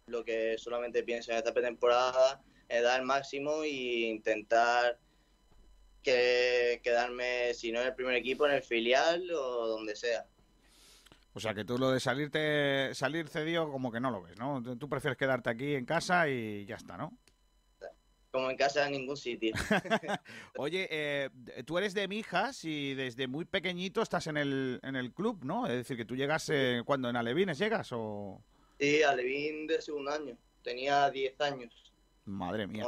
lo que solamente pienso en esta pretemporada dar el máximo e intentar que quedarme, si no en el primer equipo, en el filial o donde sea. O sea que tú lo de salirte, salir cedido como que no lo ves, ¿no? Tú prefieres quedarte aquí en casa y ya está, ¿no? Como en casa en ningún sitio. Oye, eh, tú eres de Mijas y desde muy pequeñito estás en el, en el club, ¿no? Es decir, que tú llegas, eh, cuando en Alevines llegas o...? Sí, Alevín de segundo año. Tenía 10 años. Madre mía.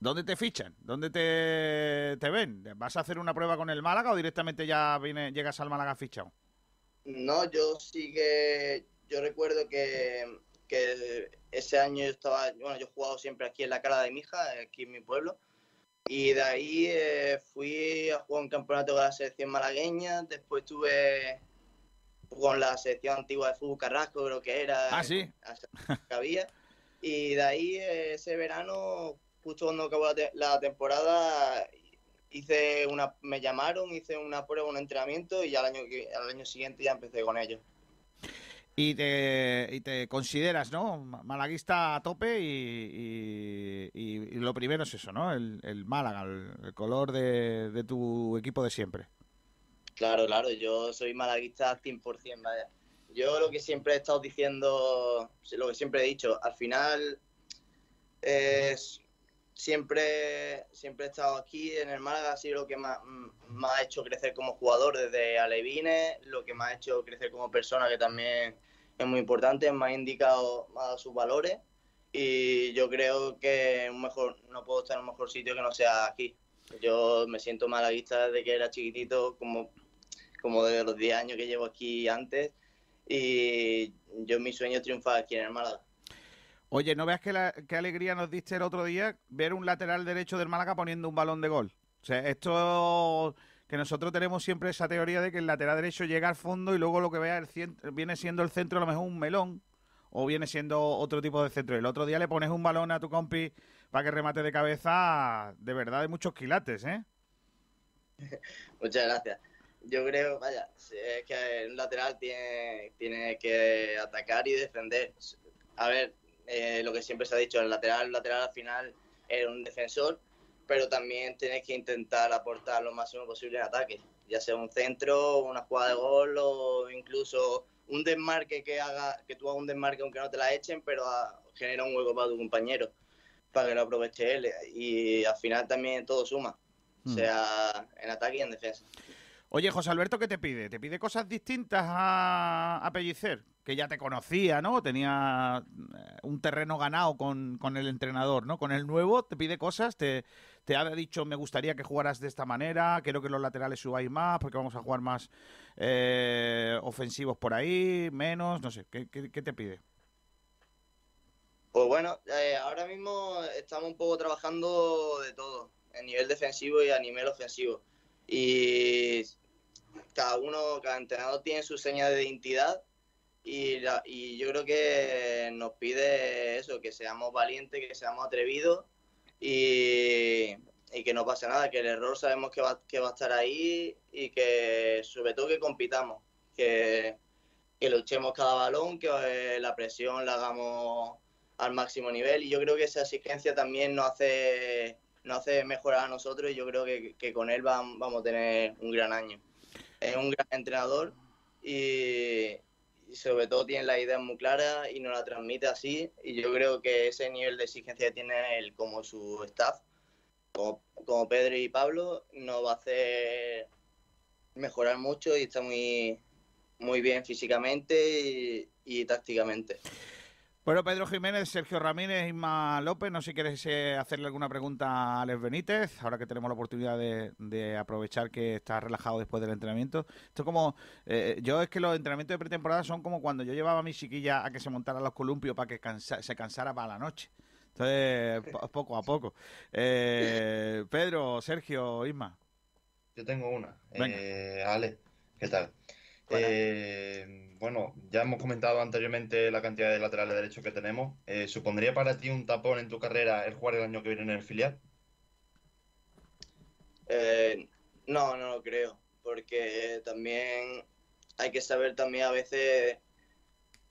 ¿Dónde te fichan? ¿Dónde te, te, ven? ¿Vas a hacer una prueba con el Málaga o directamente ya viene, llegas al Málaga fichado? No, yo sí que. Yo recuerdo que, ese año yo estaba. Bueno, yo he jugado siempre aquí en la cara de mi hija, aquí en mi pueblo. Y de ahí eh, fui a jugar un campeonato con la selección malagueña. Después tuve con la selección antigua de fútbol Carrasco, creo que era. Ah, sí. Que había. Y de ahí ese verano justo cuando acabó la, temporada hice una me llamaron hice una prueba un entrenamiento y al año al año siguiente ya empecé con ellos y te, y te consideras no malaguista a tope y, y, lo primero es eso no el, el Málaga el, color de, de, tu equipo de siempre claro claro yo soy malaguista 100% vaya yo lo que siempre he estado diciendo lo que siempre he dicho al final es siempre, siempre he estado aquí en el Málaga, ha sido lo que me ha hecho crecer como jugador desde Alevines, lo que me ha hecho crecer como persona, que también es muy importante, me ha indicado sus valores y yo creo que un mejor, no puedo estar en un mejor sitio que no sea aquí. Yo me siento malaguista desde que era chiquitito, como, como desde los 10 años que llevo aquí antes y yo mi sueño es triunfar aquí en el Málaga. Oye, ¿no veas qué, alegría nos diste el otro día ver un lateral derecho del Málaga poniendo un balón de gol? O sea, esto que nosotros tenemos siempre esa teoría de que el lateral derecho llega al fondo y luego lo que vea el viene siendo el centro a lo mejor un melón o viene siendo otro tipo de centro. El otro día le pones un balón a tu compi para que remate de cabeza, de verdad hay muchos quilates, ¿eh? Muchas gracias. Yo creo, vaya, es que el lateral tiene, tiene que atacar y defender. A ver, eh, lo que siempre se ha dicho, el lateral, el lateral al final es un defensor, pero también tienes que intentar aportar lo máximo posible en ataque, ya sea un centro, una jugada de gol o incluso un desmarque que haga, que tú hagas un desmarque aunque no te la echen, pero genera un hueco para tu compañero, para que lo aproveche él. Y al final también todo suma, hmm. sea en ataque y en defensa. Oye, José Alberto, ¿qué te pide? ¿Te pide cosas distintas a, a Pellicer? Que ya te conocía, ¿no? Tenía eh, un terreno ganado con, el entrenador, ¿no? Con el nuevo, ¿te pide cosas? ¿Te, te ha dicho, me gustaría que jugaras de esta manera? Quiero que los laterales subáis más porque vamos a jugar más eh, ofensivos por ahí, menos, no sé. ¿Qué, te pide? Pues bueno, eh, ahora mismo estamos un poco trabajando de todo, a nivel defensivo y a nivel ofensivo. Y cada uno, cada entrenador tiene su seña de identidad y, y yo creo que nos pide eso, que seamos valientes, que seamos atrevidos y, que no pase nada, que el error sabemos que va, que va a estar ahí y que sobre todo que compitamos, que, que luchemos cada balón, que eh, la presión la hagamos al máximo nivel y yo creo que esa exigencia también nos hace, nos hace mejorar a nosotros y yo creo que, que con él vamos a tener un gran año es un gran entrenador y, sobre todo tiene la idea muy clara y nos la transmite así. Y yo creo que ese nivel de exigencia que tiene él como su staff, como, Pedro y Pablo, nos va a hacer mejorar mucho y está muy, muy bien físicamente y tácticamente. Bueno, Pedro Jiménez, Sergio Ramírez, Isma López, no sé si quieres eh, hacerle alguna pregunta a Alex Benítez, ahora que tenemos la oportunidad de, aprovechar que está relajado después del entrenamiento. Esto como, eh, yo es que los entrenamientos de pretemporada son como cuando yo llevaba a mi chiquilla a que se montara los columpios para que se cansara para la noche. Entonces, poco a poco. Eh, Pedro, Sergio, Isma. Yo tengo una. Eh, Ale, ¿qué tal? Eh, bueno, ya hemos comentado anteriormente la cantidad de laterales derechos que tenemos. Eh, ¿Supondría para ti un tapón en tu carrera el jugar el año que viene en el filial? Eh, no, no lo creo, porque también hay que saber también a veces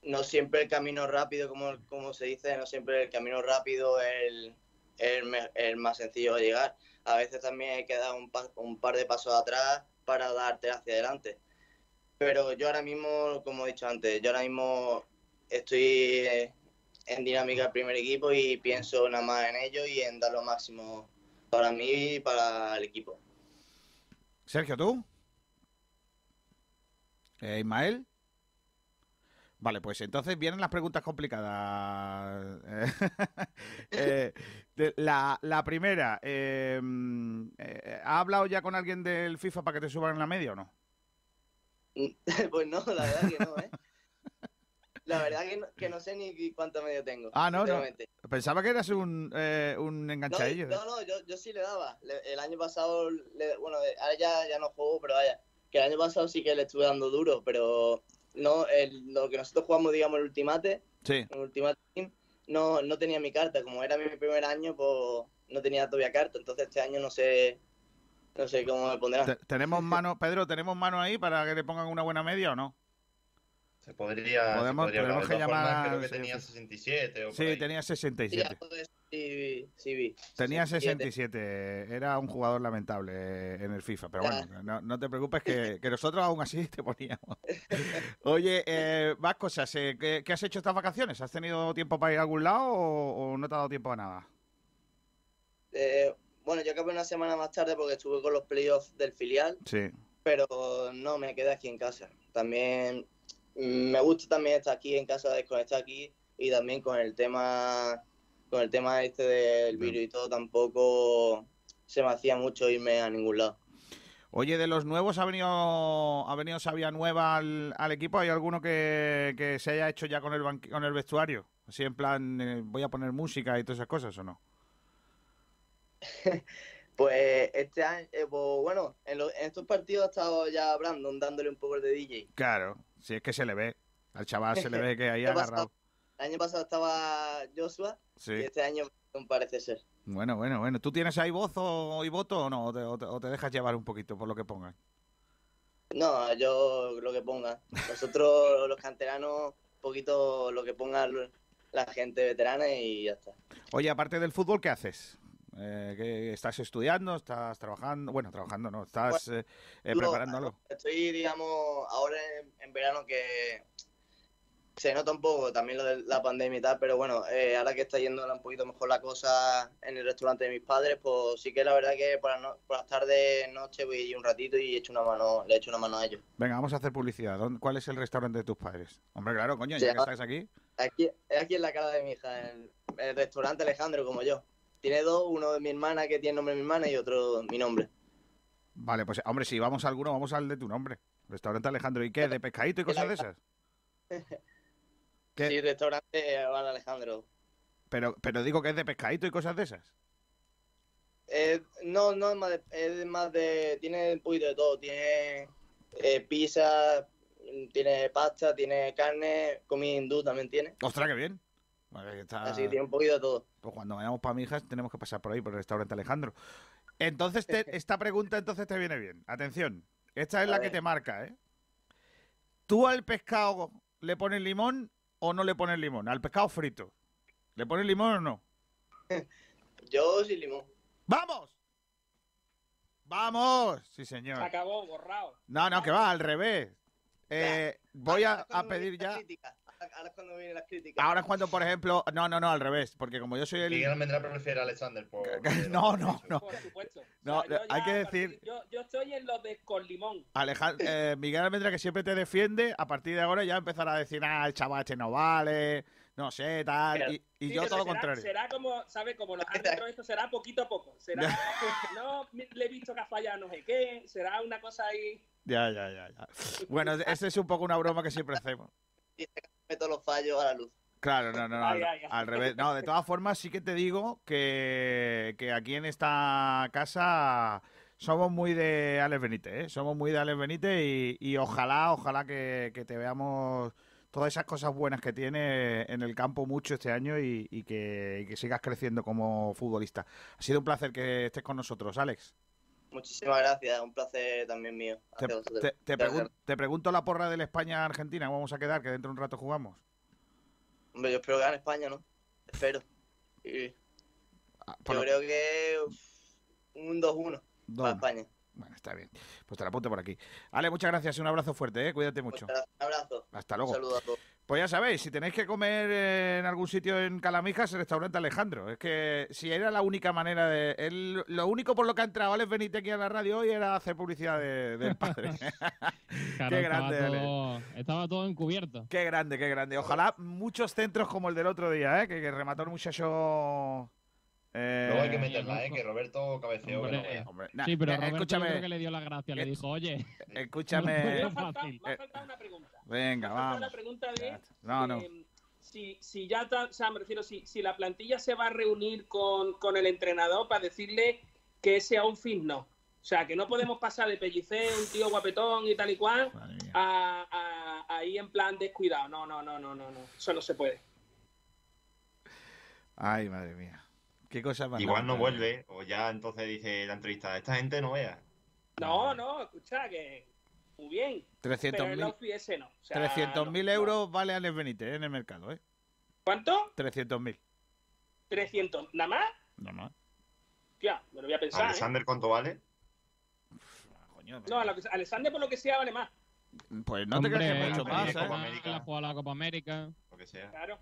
no siempre el camino rápido, como, como se dice, no siempre el camino rápido es el, el, más sencillo de llegar. A veces también hay que dar un, un par de pasos atrás para darte hacia adelante. Pero yo ahora mismo, como he dicho antes, yo ahora mismo estoy en dinámica del primer equipo y pienso nada más en ello y en dar lo máximo para mí y para el equipo. Sergio, ¿tú? Eh, Ismael. Vale, pues entonces vienen las preguntas complicadas. Eh, la, la, primera, eh, ¿ha hablado ya con alguien del FIFA para que te suban en la media o no? pues no, la verdad que no, ¿eh? La verdad que no, que no sé ni cuánto medio tengo. Ah, no, no. Pensaba que eras un, eh, un enganchadillo. No, no, yo, yo, sí le daba. el año pasado, bueno, ahora ya, ya no juego, pero vaya, que el año pasado sí que le estuve dando duro, pero no, el, lo que nosotros jugamos, digamos, el Ultimate, sí. el Ultimate Team, no, no tenía mi carta. Como era mi primer año, pues no tenía todavía carta. Entonces este año no sé no sé cómo me pondrán. ¿Tenemos mano, Pedro, tenemos mano ahí para que le pongan una buena media o no? Se podría. Podemos, se podría podemos que llamar. Creo que tenía 67. O sí, tenía 67. Sí, sí, vi. Tenía 67. Era un jugador lamentable en el FIFA. Pero bueno, no, no te preocupes que, que, nosotros aún así te poníamos. Oye, eh, más cosas. Eh, ¿qué, ¿qué, has hecho estas vacaciones? ¿Has tenido tiempo para ir a algún lado o, o no te ha dado tiempo a nada? Eh, bueno, yo acabé una semana más tarde porque estuve con los playoffs del filial. Sí. Pero no, me quedé aquí en casa. También me gusta también estar aquí en casa, desconectar aquí y también con el tema con el tema este del virus y todo tampoco se me hacía mucho irme a ningún lado. Oye, de los nuevos ha venido ha venido Sabia Nueva al, equipo. ¿Hay alguno que, se haya hecho ya con el con el vestuario? Así en plan, eh, voy a poner música y todas esas cosas, ¿o no? Pues este año, eh, pues, bueno, en, estos partidos ha estado ya Brandon dándole un poco de DJ. Claro, si es que se le ve. Al chaval se le ve que ahí ha agarrado. el año pasado estaba Joshua y este año parece ser. Bueno, bueno, bueno. ¿Tú tienes ahí voz o, y voto o no? ¿O te, dejas llevar un poquito por lo que pongan? No, yo lo que ponga. Nosotros los canteranos, un poquito lo que ponga la gente veterana y ya está. Oye, aparte del fútbol, ¿qué haces? Eh, que ¿Estás estudiando? ¿Estás trabajando? Bueno, trabajando no, ¿estás eh, eh, preparándolo? Estoy, digamos, ahora en, verano que se nota un poco también lo de la pandemia y tal, pero bueno, eh, ahora que está yendo un poquito mejor la cosa en el restaurante de mis padres, pues sí que la verdad que por, las tardes, noche voy un ratito y hecho una mano, le echo una mano a ellos. Venga, vamos a hacer publicidad. ¿Cuál es el restaurante de tus padres? Hombre, claro, coño, ya que estás aquí. Aquí, aquí en la cara de mi hija, en el restaurante Alejandro, como yo. Tiene dos, uno de mi hermana que tiene nombre de mi hermana y otro mi nombre. Vale, pues hombre, si vamos a alguno, vamos al de tu nombre. Restaurante Alejandro. ¿Y qué? ¿De pescadito y cosas de esas? ¿Qué? Sí, restaurante Juan Alejandro. Pero, pero digo que es de pescadito y cosas de esas. Eh, no, no es más, de, es más de. Tiene un poquito de todo. Tiene eh, pizza, tiene pasta, tiene carne, comida hindú también tiene. ¡Ostras, qué bien! Así, tiene un poquito de todo. Pues cuando vayamos para Mijas tenemos que pasar por ahí, por el restaurante Alejandro. Entonces, esta pregunta entonces te viene bien. Atención, esta es la que te marca, ¿eh? ¿Tú al pescado le pones limón o no le pones limón? Al pescado frito. ¿Le pones limón o no? Yo sin limón. ¡Vamos! ¡Vamos! Sí, señor. Se acabó, borrado. No, no, que va, al revés. Eh, voy a, a pedir ya ahora es cuando vienen las críticas. Ahora es cuando, por ejemplo, no, no, no, al revés, porque como yo soy el... Miguel Almendra prefiere a Alexander. Por... no, no, no. Por supuesto. No, hay que decir... Yo, yo, estoy en lo de con limón. Alejandro, eh, Miguel Almendra, que siempre te defiende, a partir de ahora ya empezará a decir, ah, el chaval este no vale, no sé, tal, y, yo todo lo contrario. Será como, ¿sabes? Como los árbitros, esto será poquito a poco. Será, no le he visto que ha fallado no sé qué, será una cosa ahí... Ya, ya, ya, ya. Bueno, esa es un poco una broma que siempre hacemos todos los fallos a la luz. Claro, no, no, al, revés. No, de todas formas, sí que te digo que, aquí en esta casa somos muy de Alex Benítez, ¿eh? Somos muy de Alex Benítez y, ojalá, ojalá que, te veamos todas esas cosas buenas que tiene en el campo mucho este año y, que, sigas creciendo como futbolista. Ha sido un placer que estés con nosotros, Alex. Muchísimas gracias, un placer también mío. Te, te, pregunto la porra de la España-Argentina, vamos a quedar, que dentro de un rato jugamos. Hombre, yo espero que gane España, ¿no? Espero. Ah, yo creo que un 2-1 para España. Bueno, está bien. Pues te la apunto por aquí. Ale, muchas gracias. Un abrazo fuerte, ¿eh? Cuídate mucho. Un abrazo. Hasta luego. Un saludo a todos. Pues ya sabéis, si tenéis que comer en algún sitio en Calamijas, el restaurante Alejandro. Es que si era la única manera de... lo único por lo que ha entrado Alex Benítez aquí a la radio hoy era hacer publicidad del padre. qué grande, estaba todo, estaba todo encubierto. Qué grande, qué grande. Ojalá muchos centros como el del otro día, ¿eh? que, que remató el muchacho eh, Luego hay que meterla, ¿eh? Que Roberto cabeceó. sí, pero Roberto escúchame, creo que le dio la gracia. Le dijo, oye. Escúchame. Me ha faltado, una pregunta. Venga, vamos. Pregunta de. No, no. si, si ya, o sea, me refiero, si, si la plantilla se va a reunir con, con el entrenador para decirle que ese fin no. O sea, que no podemos pasar de pellicé, un tío guapetón y tal y cual, a, a, ahí en plan descuidado. No, no, no, no, no, no. Eso no se puede. Ay, madre mía. Igual no vuelve, o ya entonces dice la entrevista, esta gente no vea. No, no, escucha que muy bien. 300.000 no. 300.000 euros vale Alex Benítez en el mercado, ¿eh? ¿Cuánto? 300.000. 300, ¿nada más? Nada más. Tía, me lo voy a pensar. ¿Alexander ¿eh? cuánto vale? no, Alexander por lo que sea vale más. Pues no te creas que mucho más, ¿eh? La jugado la Copa América. Lo que sea. Claro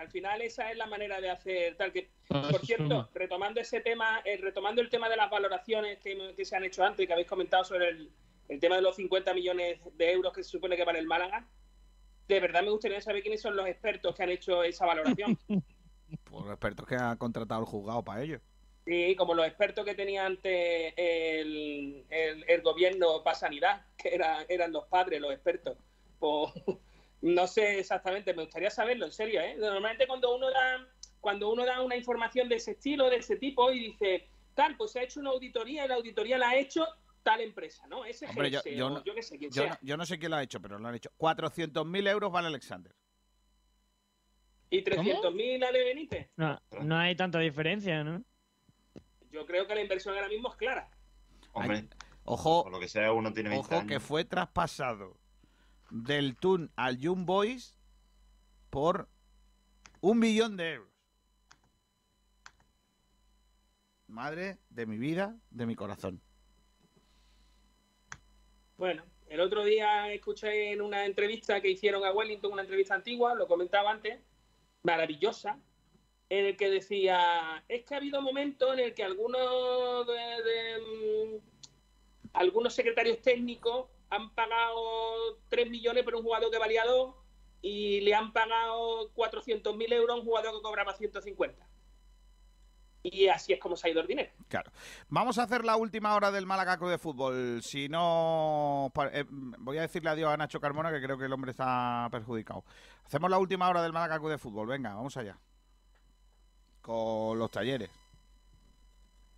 al final esa es la manera de hacer tal que por cierto retomando ese tema eh, retomando el tema de las valoraciones que, se han hecho antes y que habéis comentado sobre el, tema de los 50 millones de euros que se supone que vale el Málaga de verdad me gustaría saber quiénes son los expertos que han hecho esa valoración. Pues los expertos que ha contratado el juzgado para ello. Sí, como los expertos que tenía antes el, el, gobierno para sanidad, que eran los padres, los expertos. Pues, no sé exactamente, me gustaría saberlo, en serio, ¿eh? Normalmente cuando uno da cuando uno da una información de ese estilo, de ese tipo, y dice, tal, pues se ha hecho una auditoría y la auditoría la ha hecho tal empresa, ¿no? Ese Hombre, yo, no, yo, sé quién sea. yo, no, sé quién lo ha hecho, pero lo han hecho. 400.000 euros vale Alexander. ¿Y 300.000 Ale Benítez? No, no hay tanta diferencia, ¿no? Yo creo que la inversión ahora mismo es clara. Hombre, ojo, por lo que sea, uno tiene Ojo que fue traspasado del Tun al Young Boys por un millón de euros. Madre de mi vida, de mi corazón. Bueno, el otro día escuché en una entrevista que hicieron a Wellington, una entrevista antigua, lo comentaba antes, maravillosa, en el que decía, es que ha habido momentos en el que algunos de, mm, algunos secretarios técnicos han pagado 3 millones por un jugador que valía 2 y le han pagado 400.000 euros a un jugador que cobraba 150. Y así es como se ha ido el dinero. Claro. Vamos a hacer la última hora del Málaga Club de Fútbol. Si no, eh, voy a decirle adiós a Nacho Carmona, que creo que el hombre está perjudicado. Hacemos la última hora del Málaga Club de Fútbol. Venga, vamos allá. Con los talleres.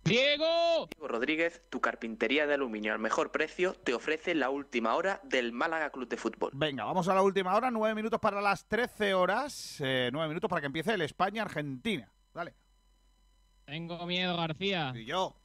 Diego. Diego Rodríguez, tu carpintería de aluminio al mejor precio, te ofrece la última hora del Málaga Club de Fútbol. Venga, vamos a la última hora, nueve minutos para las trece horas, eh, nueve minutos para que empiece el España-Argentina. Dale. Tengo miedo, García. Y yo.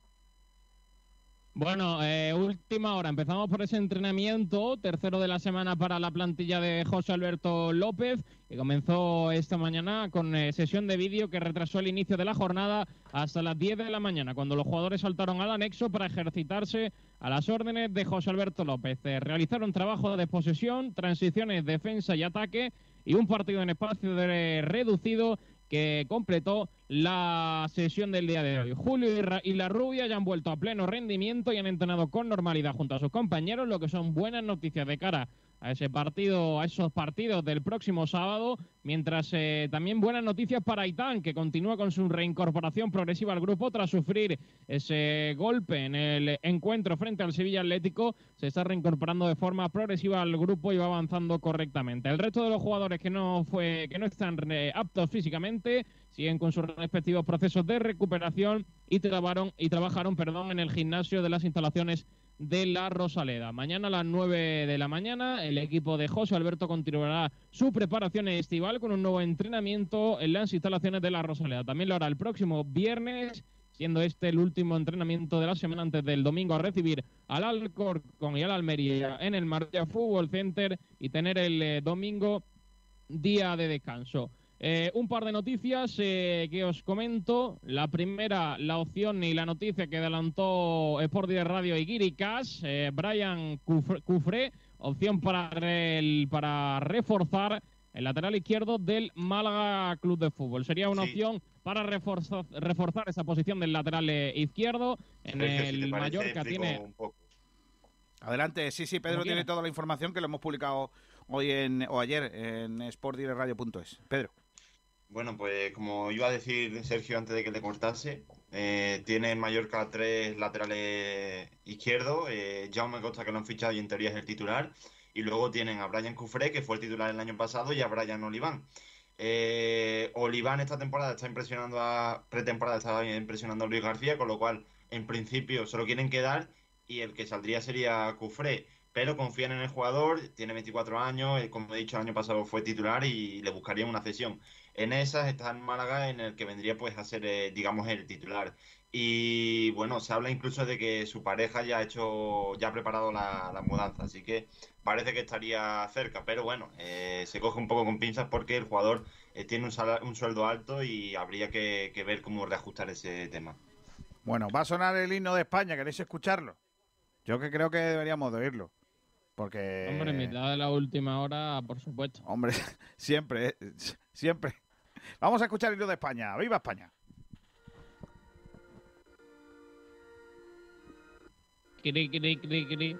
Bueno, eh, última hora. Empezamos por ese entrenamiento, tercero de la semana para la plantilla de José Alberto López, que comenzó esta mañana con eh, sesión de vídeo que retrasó el inicio de la jornada hasta las 10 de la mañana, cuando los jugadores saltaron al anexo para ejercitarse a las órdenes de José Alberto López. Eh, realizaron trabajo de posesión, transiciones, defensa y ataque y un partido en espacio reducido que completó la sesión del día de hoy. Julio y la Rubia ya han vuelto a pleno rendimiento y han entrenado con normalidad junto a sus compañeros, lo que son buenas noticias de cara a ese partido, a esos partidos del próximo sábado, mientras eh, también buenas noticias para Aitán, que continúa con su reincorporación progresiva al grupo tras sufrir ese golpe en el encuentro frente al Sevilla Atlético, se está reincorporando de forma progresiva al grupo y va avanzando correctamente. El resto de los jugadores que no fue que no están eh, aptos físicamente siguen con sus respectivos procesos de recuperación y trabajaron y trabajaron, perdón, en el gimnasio de las instalaciones de la Rosaleda. Mañana a las 9 de la mañana el equipo de José Alberto continuará su preparación estival con un nuevo entrenamiento en las instalaciones de la Rosaleda. También lo hará el próximo viernes, siendo este el último entrenamiento de la semana antes del domingo a recibir al Alcorcón y al Almería en el Marbella Fútbol Center y tener el eh, domingo día de descanso. Eh, un par de noticias eh, que os comento. La primera, la opción y la noticia que adelantó Sport de Radio y Giri Cash. Eh, Brian Cufré, opción para, para reforzar el lateral izquierdo del Málaga Club de Fútbol. Sería una opción para reforzar, reforzar, esa posición del lateral izquierto. En el Mallorca tiene. Adelante, sí, sí, Pedro tiene toda la información que lo hemos publicado hoy en, o ayer en sportdirectradio.es. Pedro. Bueno, pues como iba a decir Sergio antes de que le cortase, eh, tiene en Mallorca tres laterales izquierdos. Eh, Jaume Costa, que lo han fichado y en teoría es el titular. Y luego tienen a Brian Cufré, que fue el titular el año pasado, y a Brian Oliván. Eh, Oliván esta temporada está impresionando a. pretemporada está impresionando a Luis García, con lo cual, en principio, se lo quieren quedar y el que saldría sería Cufré pero confían en el jugador, tiene 24 años, como he dicho, el año pasado fue titular y le buscarían una cesión. En esas está en Málaga, en el que vendría pues a ser, eh, digamos, el titular. Y bueno, se habla incluso de que su pareja ya ha hecho, ya ha preparado la, mudanza, así que parece que estaría cerca, pero bueno, eh, se coge un poco con pinzas porque el jugador eh, tiene un, un, sueldo alto y habría que, que ver cómo reajustar ese tema. Bueno, va a sonar el himno de España, ¿queréis escucharlo? Yo que creo que deberíamos de oírlo. Porque. Hombre, en mitad de la última hora, por supuesto. Hombre, siempre, siempre. Vamos a escuchar el himno de España. ¡Viva España! Cri, cri, cri,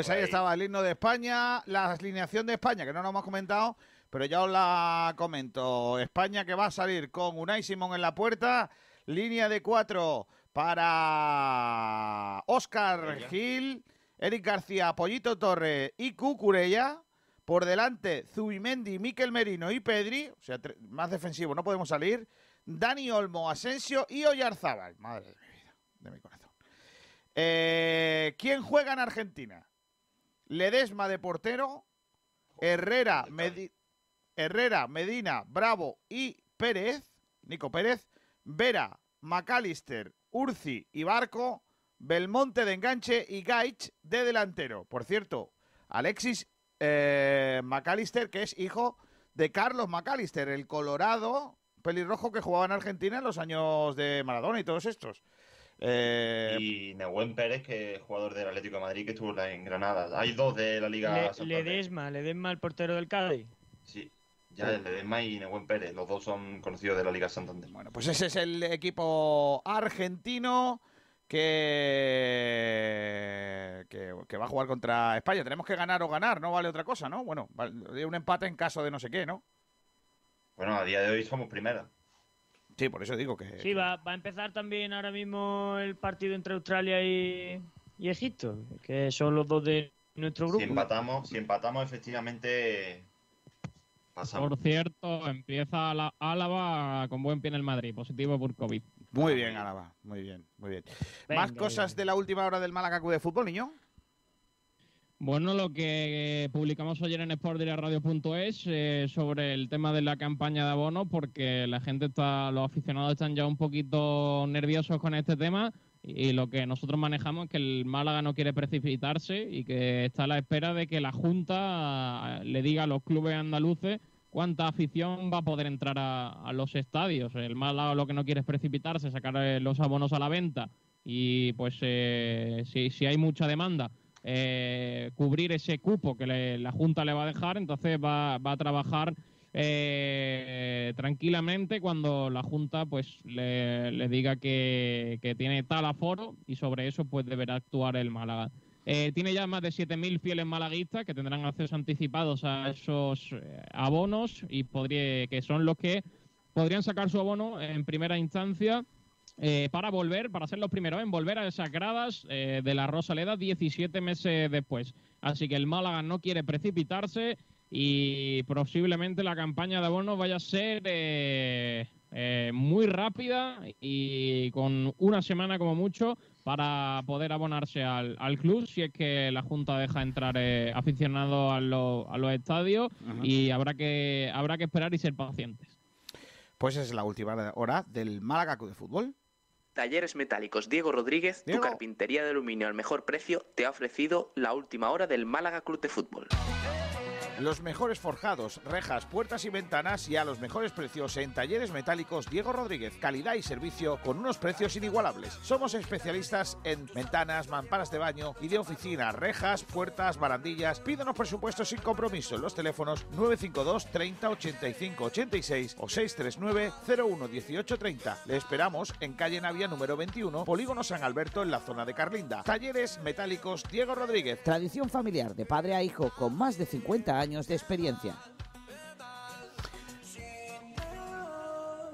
Pues ahí estaba el himno de España, la alineación de España, que no nos hemos comentado, pero ya os la comento. España que va a salir con Unai Simón en la puerta, línea de cuatro para Oscar Gil, Eric García, Pollito Torre y Cucurella. Por delante, Zubimendi, Miquel Merino y Pedri, o sea, más defensivo, no podemos salir. Dani Olmo, Asensio y Oyarzábal. Madre de mi vida, de mi corazón. Eh, ¿Quién juega en Argentina? Ledesma de portero, Herrera, Herrera, Medina, Bravo y Pérez, Nico Pérez, Vera, McAllister, Urci y Barco, Belmonte de enganche y Gaich de delantero. Por cierto, Alexis eh, McAllister, que es hijo de Carlos McAllister, el colorado pelirrojo que jugaba en Argentina en los años de Maradona y todos estos. Eh, y Nehuen Pérez, que es jugador del Atlético de Madrid, que estuvo en Granada. Hay dos de la Liga Le, Ledesma, Ledesma, el portero del Cádiz. Sí, ya Ledesma y Nehuen Pérez, los dos son conocidos de la Liga Santander. Bueno, pues ese es el equipo argentino que, que, va a jugar contra España. Tenemos que ganar o ganar, no vale otra cosa, ¿no? Bueno, vale un empate en caso de no sé qué, ¿no? Bueno, a día de hoy somos primera. Sí, por eso digo que. Sí, va, a empezar también ahora mismo el partido entre Australia y, Egipto, que son los dos de nuestro grupo. Si empatamos, si empatamos efectivamente. Pasamos. Por cierto, empieza la Álava con buen pie en el Madrid, positivo por COVID. Muy bien, Álava, muy bien, muy bien. ¿Más cosas de la última hora del Málaga de fútbol, niño? Bueno, lo que publicamos ayer en sportdirectradio.es eh, sobre el tema de la campaña de abonos, porque la gente está, los aficionados están ya un poquito nerviosos con este tema y lo que nosotros manejamos es que el Málaga no quiere precipitarse y que está a la espera de que la Junta eh, le diga a los clubes andaluces cuánta afición va a poder entrar a, los estadios. El Málaga lo que no quiere es precipitarse, sacar eh, los abonos a la venta y pues si, si hay mucha demanda eh, cubrir ese cupo que la Junta le va a dejar, entonces va, a trabajar eh, tranquilamente cuando la Junta pues le, diga que, tiene tal aforo y sobre eso pues deberá actuar el Málaga. Eh, tiene ya más de 7.000 fieles malaguistas que tendrán acceso anticipados a esos abonos y podría, que son los que podrían sacar su abono en primera instancia eh, para volver, para ser los primeros en volver a esas gradas de la Rosaleda 17 meses después. Así que el Málaga no quiere precipitarse y posiblemente la campaña de abonos vaya a ser muy rápida y con una semana como mucho para poder abonarse al, club si es que la Junta deja entrar eh, aficionados a, los estadios y habrá que, habrá que esperar y ser pacientes. Pues es la última hora del Málaga Club de Fútbol. Talleres Metálicos Diego Rodríguez, tu carpintería de aluminio al mejor precio, te ha ofrecido la última hora del Málaga Club de Fútbol. Los mejores forjados, rejas, puertas y ventanas y a los mejores precios en talleres metálicos Diego Rodríguez. Calidad y servicio con unos precios inigualables. Somos especialistas en ventanas, mamparas de baño y de oficina, rejas, puertas, barandillas. Pídenos presupuestos sin compromiso en los teléfonos 952 30 85 86 o 639 01 18 30. Le esperamos en calle Navia número 21, Polígono San Alberto en la zona de Carlinda. Talleres metálicos Diego Rodríguez. Tradición familiar de padre a hijo con más de 50 años de experiencia.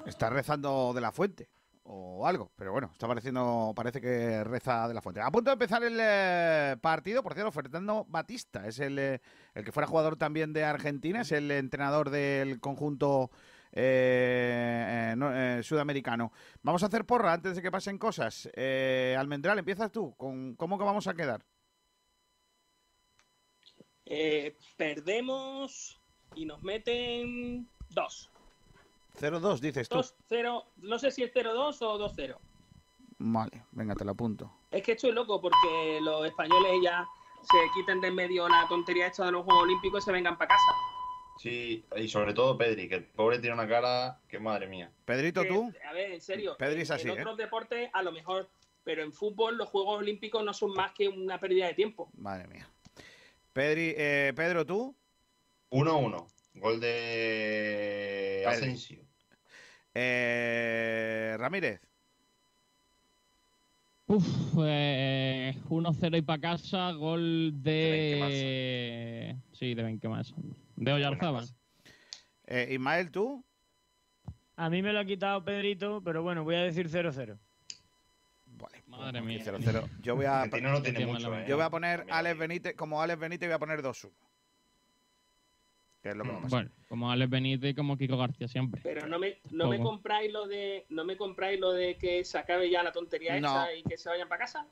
Está rezando de la fuente o algo, pero bueno, está pareciendo, parece que reza de la fuente. A punto de empezar el eh, partido, por cierto, Fernando Batista es el, eh, el que fuera jugador también de Argentina, es el entrenador del conjunto eh, sudamericano. Vamos a hacer porra antes de que pasen cosas. Almendral, empiezas tú, con cómo que vamos a quedar. Eh, perdemos y nos meten 2. 0-2, dices tú. 2-0, no sé si es 0-2 o 2-0. Vale, venga, te lo apunto. Es que estoy loco porque los españoles ya se quiten de en medio la tontería esta de los Juegos Olímpicos y se vengan para casa. Sí, y sobre todo Pedri, que el pobre tiene una cara que madre mía. Pedrito, tú. A ver, en serio. Pedri es así. En otros deportes, a lo mejor, pero en fútbol, los Juegos Olímpicos no son más que una pérdida de tiempo. Madre mía. Pedri, eh, Pedro, ¿tú? 1-1. Gol de Asensio. Eh, Ramírez. Uf, 1-0 y para casa, gol de. sí, de más. De Oyarzábal. Eh, Ismael, ¿tú? A mí me lo ha quitado Pedrito, pero bueno, voy a decir 0-0. Vale. Madre mía. Yo voy a, no tiene mucho, ¿eh? yo voy a poner Alex Benítez, como Alex Benítez voy a poner 2-1. Que es lo que va a pasar. Bueno, como Alex Benítez y como Kiko García siempre. Pero no me, no me compráis lo de no me compráis lo de que se acabe ya la tontería esa y que se vayan para casa.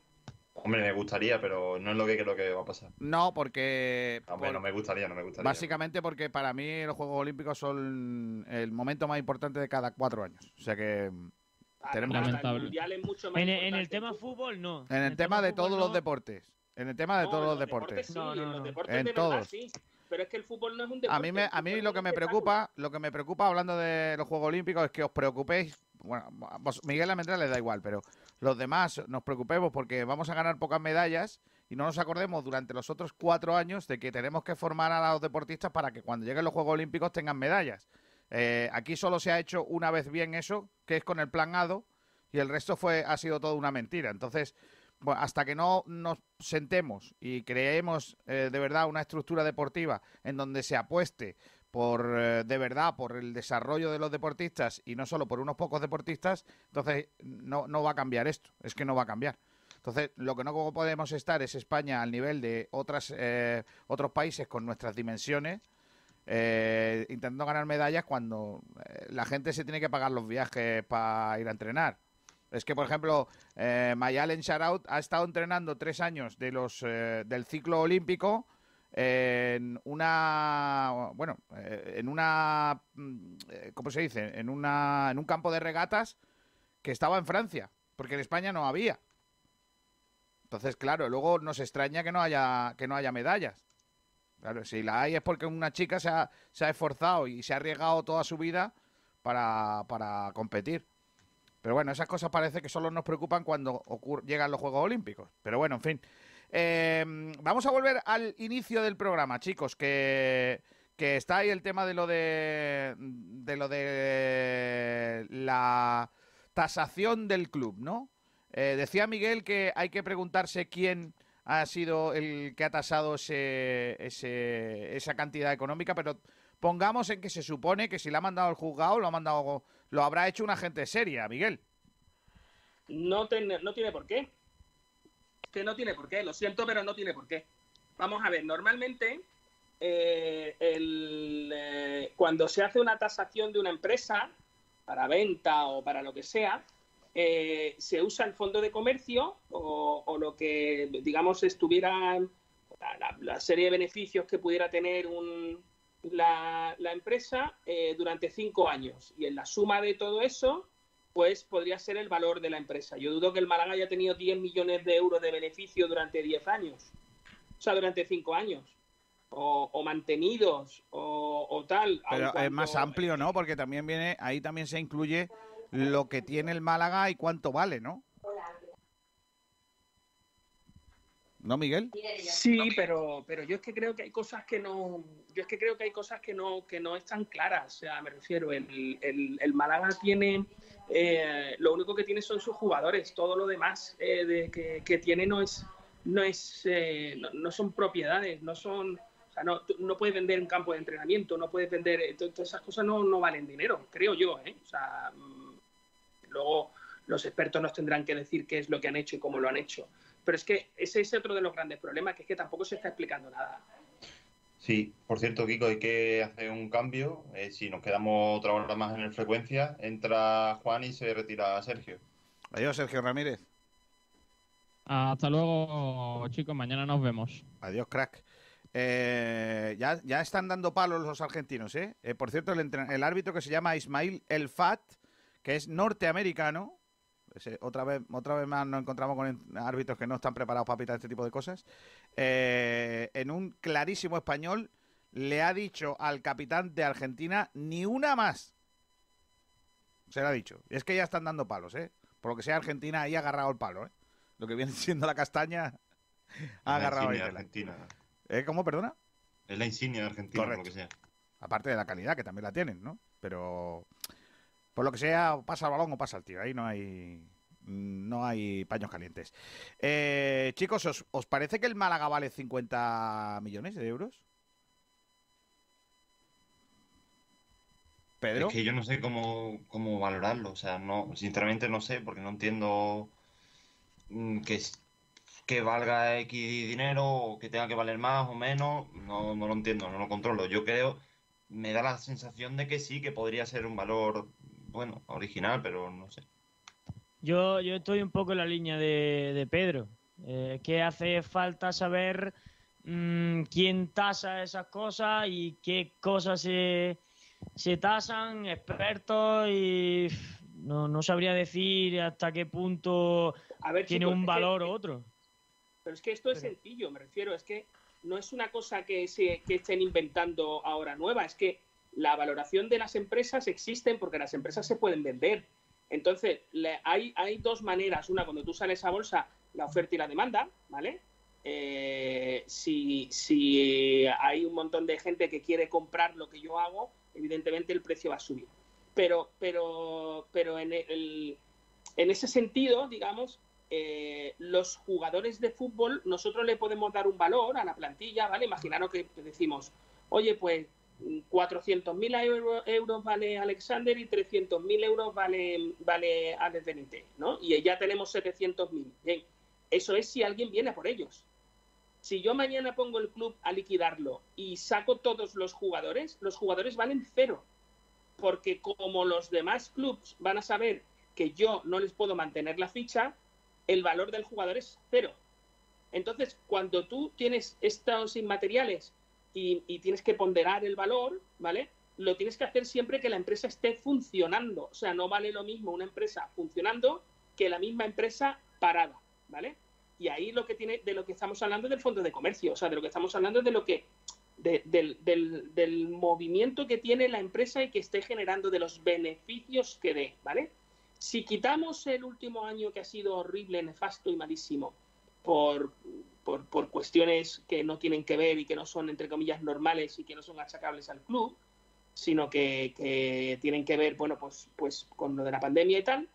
Hombre, me gustaría, pero no es lo que creo que va a pasar. No, porque. Hombre, no me gustaría, no me gustaría. Básicamente porque para mí los Juegos Olímpicos son el momento más importante de cada cuatro años. O sea que en, el tema fútbol, no. En el, tema, de todos los deportes. En el tema de todos los, deportes. no, no, en todos. Pero es que el fútbol no es un deporte. A mí, me, a mí lo que me preocupa, lo que me preocupa hablando de los Juegos Olímpicos es que os preocupéis. Bueno, Miguel Almendral les da igual, pero los demás nos preocupemos porque vamos a ganar pocas medallas y no nos acordemos durante los otros cuatro años de que tenemos que formar a los deportistas para que cuando lleguen los Juegos Olímpicos tengan medallas. Eh, aquí solo se ha hecho una vez bien eso, que es con el plan ADO, y el resto fue ha sido toda una mentira. Entonces, hasta que no nos sentemos y creemos eh, de verdad una estructura deportiva en donde se apueste por eh, de verdad por el desarrollo de los deportistas y no solo por unos pocos deportistas, entonces no, no va a cambiar esto, es que no va a cambiar. Entonces, lo que no podemos estar es España al nivel de otras, otros países con nuestras dimensiones, eh, intentando ganar medallas cuando eh, la gente se tiene que pagar los viajes para ir a entrenar. Es que, por ejemplo, eh, Mayalen Sharaut ha estado entrenando tres años de los eh, del ciclo olímpico en una, bueno, en una, mm, ¿cómo se dice? En una, en un campo de regatas que estaba en Francia, porque en España no había. Entonces, claro, luego nos extraña que no haya que no haya medallas. Claro, si la hay es porque una chica se ha, esforzado y se ha arriesgado toda su vida para, competir. Pero bueno, esas cosas parece que solo nos preocupan cuando llegan los Juegos Olímpicos. Pero bueno, en fin. Em, vamos a volver al inicio del programa, chicos, que, que está ahí el tema de lo de, de lo de la tasación del club, ¿no? Eh, decía Miguel que hay que preguntarse quién ha sido el que ha tasado ese, esa cantidad económica, pero pongamos en que se supone que si le ha mandado el juzgado, lo ha mandado, lo habrá hecho una gente seria, Miguel. No, no tiene por qué. Que no tiene por qué, lo siento, pero no tiene por qué. Vamos a ver, normalmente eh, eh, cuando se hace una tasación de una empresa para venta o para lo que sea, eh, se usa el fondo de comercio o, lo que, digamos, estuviera la, serie de beneficios que pudiera tener la, empresa durante cinco años. Y en la suma de todo eso, pues podría ser el valor de la empresa. Yo dudo que el Málaga haya tenido 10 millones de euros de beneficio durante 10 años, o sea, durante cinco años o, mantenidos o, tal. Pero es más amplio, ¿no? Porque también viene, ahí también se incluye lo que tiene el Málaga y cuánto vale, ¿no? ¿No, Miguel? Sí, pero, pero yo es que creo que hay cosas que no, yo es que creo que hay cosas que no, que no están claras. O sea, me refiero, el, el, Málaga tiene, eh, lo único que tiene son sus jugadores. Todo lo demás eh, de, que, que, tiene no es, no es, eh, no, son propiedades, no son, no, no puedes vender un campo de entrenamiento, no puedes vender, eh, todas esas cosas no, no valen dinero, creo yo, ¿eh? O sea, luego los expertos nos tendrán que decir qué es lo que han hecho y cómo lo han hecho. Pero es que ese es otro de los grandes problemas, que es que tampoco se está explicando nada. Sí, por cierto, Kiko, hay que hacer un cambio. Eh, si nos quedamos otra hora más en el frecuencia, entra Juan y se retira Sergio. Adiós, Sergio Ramírez. Hasta luego, chicos. Mañana nos vemos. Adiós, crack. Eh, ya, ya están dando palos los argentinos, ¿eh? eh por cierto, el, árbitro que se llama Ismail El Fat, que es norteamericano, otra, vez, otra vez más nos encontramos con árbitros que no están preparados para pitar este tipo de cosas, eh, en un clarísimo español le ha dicho al capitán de Argentina ni una más. Se lo ha dicho. Es que ya están dando palos, ¿eh? Por lo que sea, Argentina ahí ha agarrado el palo, ¿eh? Lo que viene siendo la castaña ha agarrado ahí. Argentina. ¿Eh? ¿Cómo, perdona? Es la insignia de Argentina, lo que sea. Aparte de la calidad, que también la tienen, ¿no? Pero por lo que sea, pasa el balón o pasa el tío. Ahí no hay no hay paños calientes. Eh, chicos, ¿os, ¿os, parece que el Málaga vale 50 millones de euros? Pedro. Es que yo no sé cómo, cómo valorarlo. O sea, no, sinceramente no sé, porque no entiendo mm, que que valga X dinero o que tenga que valer más o menos, no, no lo entiendo, no lo controlo. Yo creo, me da la sensación de que sí, que podría ser un valor, bueno, original, pero no sé. Yo, yo estoy un poco en la línea de, Pedro, eh, que hace falta saber mm, quién tasa esas cosas y qué cosas se, se tasan, expertos y no, no sabría decir hasta qué punto tiene un valor u otro. Pero es que esto es sencillo, me refiero, es que no es una cosa que, se, que estén inventando ahora nueva, es que la valoración de las empresas existen porque las empresas se pueden vender. Entonces, hay, hay dos maneras. Una, cuando tú sales a bolsa, la oferta y la demanda, ¿vale? Eh, si, si hay un montón de gente que quiere comprar lo que yo hago, evidentemente el precio va a subir. Pero, pero, pero en, el, en ese sentido, digamos, eh, los jugadores de fútbol, nosotros le podemos dar un valor a la plantilla, ¿vale? Imaginaros que decimos, oye, pues 400.000 euros, vale Alexander y 300.000 euros vale, vale Alex ¿no? Y ya tenemos 700.000. Bien, eso es si alguien viene por ellos. Si yo mañana pongo el club a liquidarlo y saco todos los jugadores, los jugadores valen cero. Porque como los demás clubs van a saber que yo no les puedo mantener la ficha, el valor del jugador es cero. Entonces, cuando tú tienes estos inmateriales y, tienes que ponderar el valor, ¿vale? Lo tienes que hacer siempre que la empresa esté funcionando. O sea, no vale lo mismo una empresa funcionando que la misma empresa parada, ¿vale? Y ahí lo que tiene, de lo que estamos hablando es del fondo de comercio, o sea, de lo que estamos hablando es de lo que, del, del movimiento que tiene la empresa y que esté generando, de los beneficios que dé, ¿vale? Si quitamos el último año que ha sido horrible, nefasto y malísimo por, por, cuestiones que no tienen que ver y que no son, entre comillas, normales y que no son achacables al club, sino que, tienen que ver, bueno, pues, pues con lo de la pandemia y tal,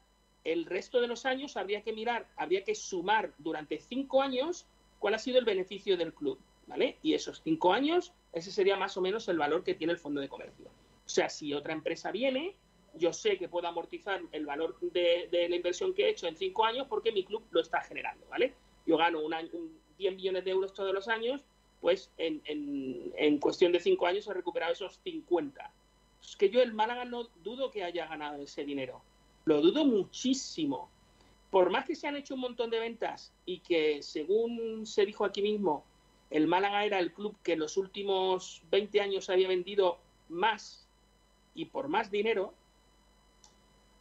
el resto de los años habría que mirar, habría que sumar durante cinco años cuál ha sido el beneficio del club, ¿vale? Y esos cinco años, ese sería más o menos el valor que tiene el fondo de comercio. O sea, si otra empresa viene, yo sé que puedo amortizar el valor de, la inversión que he hecho en cinco años porque mi club lo está generando, ¿vale? Yo gano un, 10 millones de euros todos los años, pues en, en, cuestión de cinco años he recuperado esos 50. Es que yo el Málaga no dudo que haya ganado ese dinero. Lo dudo muchísimo. Por más que se han hecho un montón de ventas y que, según se dijo aquí mismo, el Málaga era el club que en los últimos 20 años había vendido más y por más dinero,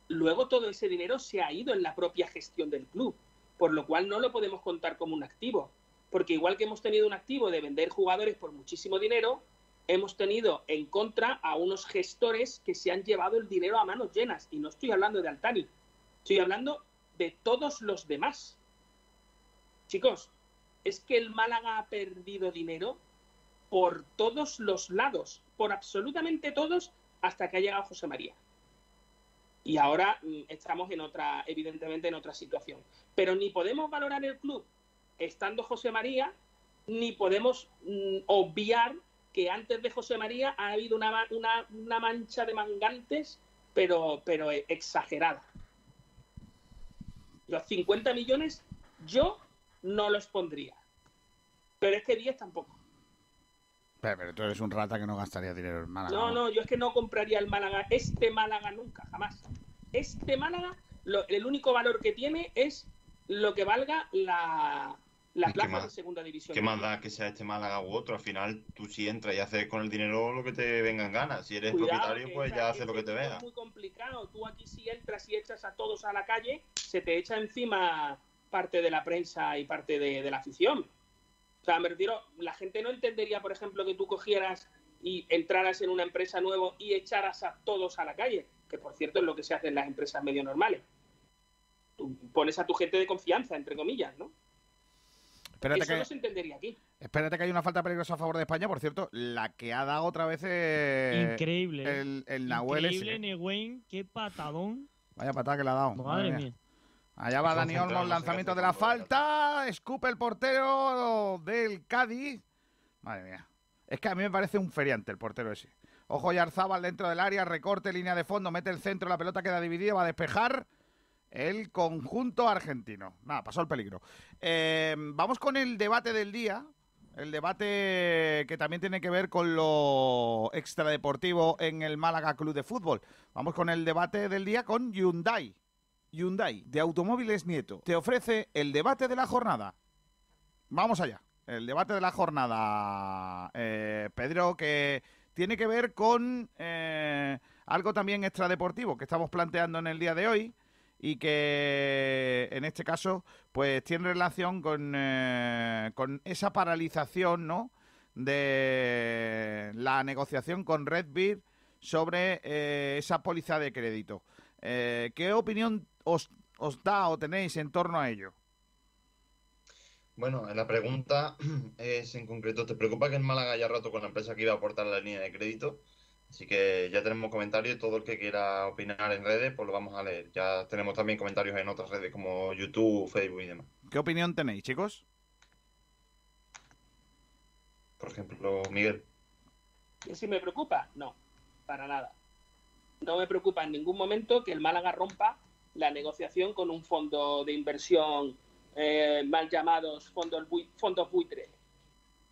luego todo ese dinero se ha ido en la propia gestión del club, por lo cual no lo podemos contar como un activo, porque igual que hemos tenido un activo de vender jugadores por muchísimo dinero, hemos tenido en contra a unos gestores que se han llevado el dinero a manos llenas. Y no estoy hablando de Altani, estoy hablando de todos los demás. Chicos, es que el Málaga ha perdido dinero por todos los lados, por absolutamente todos, hasta que ha llegado José María. Y ahora mm, estamos en otra, evidentemente en otra situación. Pero ni podemos valorar el club estando José María, ni podemos mm, obviar que antes de José María ha habido una, una, mancha de mangantes, pero, pero exagerada. Los 50 millones yo no los pondría. Pero es que 10 tampoco. Pero, tú eres un rata que no gastaría dinero en Málaga. No, no, yo es que no compraría el Málaga, este Málaga nunca, jamás. Este Málaga, el único valor que tiene es lo que valga la, la plaza de segunda división. ¿Qué más da que sea este Málaga u otro? Al final tú si entras y haces con el dinero lo que te vengan ganas. Si eres propietario, pues ya haces lo que te vea. Es muy complicado. Tú aquí si entras y echas a todos a la calle, se te echa encima parte de la prensa y parte de, la afición. O sea, me refiero, la gente no entendería, por ejemplo, que tú cogieras y entraras en una empresa nueva y echaras a todos a la calle, que por cierto es lo que se hace en las empresas medio normales. Tú pones a tu gente de confianza, entre comillas, ¿no? Espérate Eso que, no se entendería aquí. Espérate que hay una falta peligrosa a favor de España, por cierto, la que ha dado otra vez Increíble. el, el Nahuel Increíble, Negüen, qué patadón. Vaya patada que le ha dado. Madre, mía. Allá va Dani Olmo, lanzamiento de la falta. Escupe el portero del Cádiz. Madre mía. Es que a mí me parece un feriante el portero ese. Ojo Yarzábal dentro del área, recorte, línea de fondo, mete el centro, la pelota queda dividida, va a despejar el conjunto argentino. Nada, pasó el peligro. Eh, vamos con el debate del día. El debate que también tiene que ver con lo extradeportivo en el Málaga Club de Fútbol. Vamos con el debate del día con Hyundai. Hyundai, de Automóviles Nieto, te ofrece el debate de la jornada. Vamos allá. El debate de la jornada, eh, Pedro, que tiene que ver con eh, algo también extradeportivo que estamos planteando en el día de hoy y que en este caso pues tiene relación con, eh, con esa paralización ¿no? de la negociación con Red sobre eh, esa póliza de crédito. Eh, ¿Qué opinión os, os da o tenéis en torno a ello? Bueno, la pregunta es en concreto, ¿te preocupa que en Málaga haya rato con la empresa que iba a aportar la línea de crédito? Así que ya tenemos comentarios, todo el que quiera opinar en redes, pues lo vamos a leer. Ya tenemos también comentarios en otras redes como YouTube, Facebook y demás. ¿Qué opinión tenéis, chicos? Por ejemplo, Miguel. ¿Y si me preocupa? No, para nada. No me preocupa en ningún momento que el Málaga rompa la negociación con un fondo de inversión eh, mal llamados fondos, fondos buitre.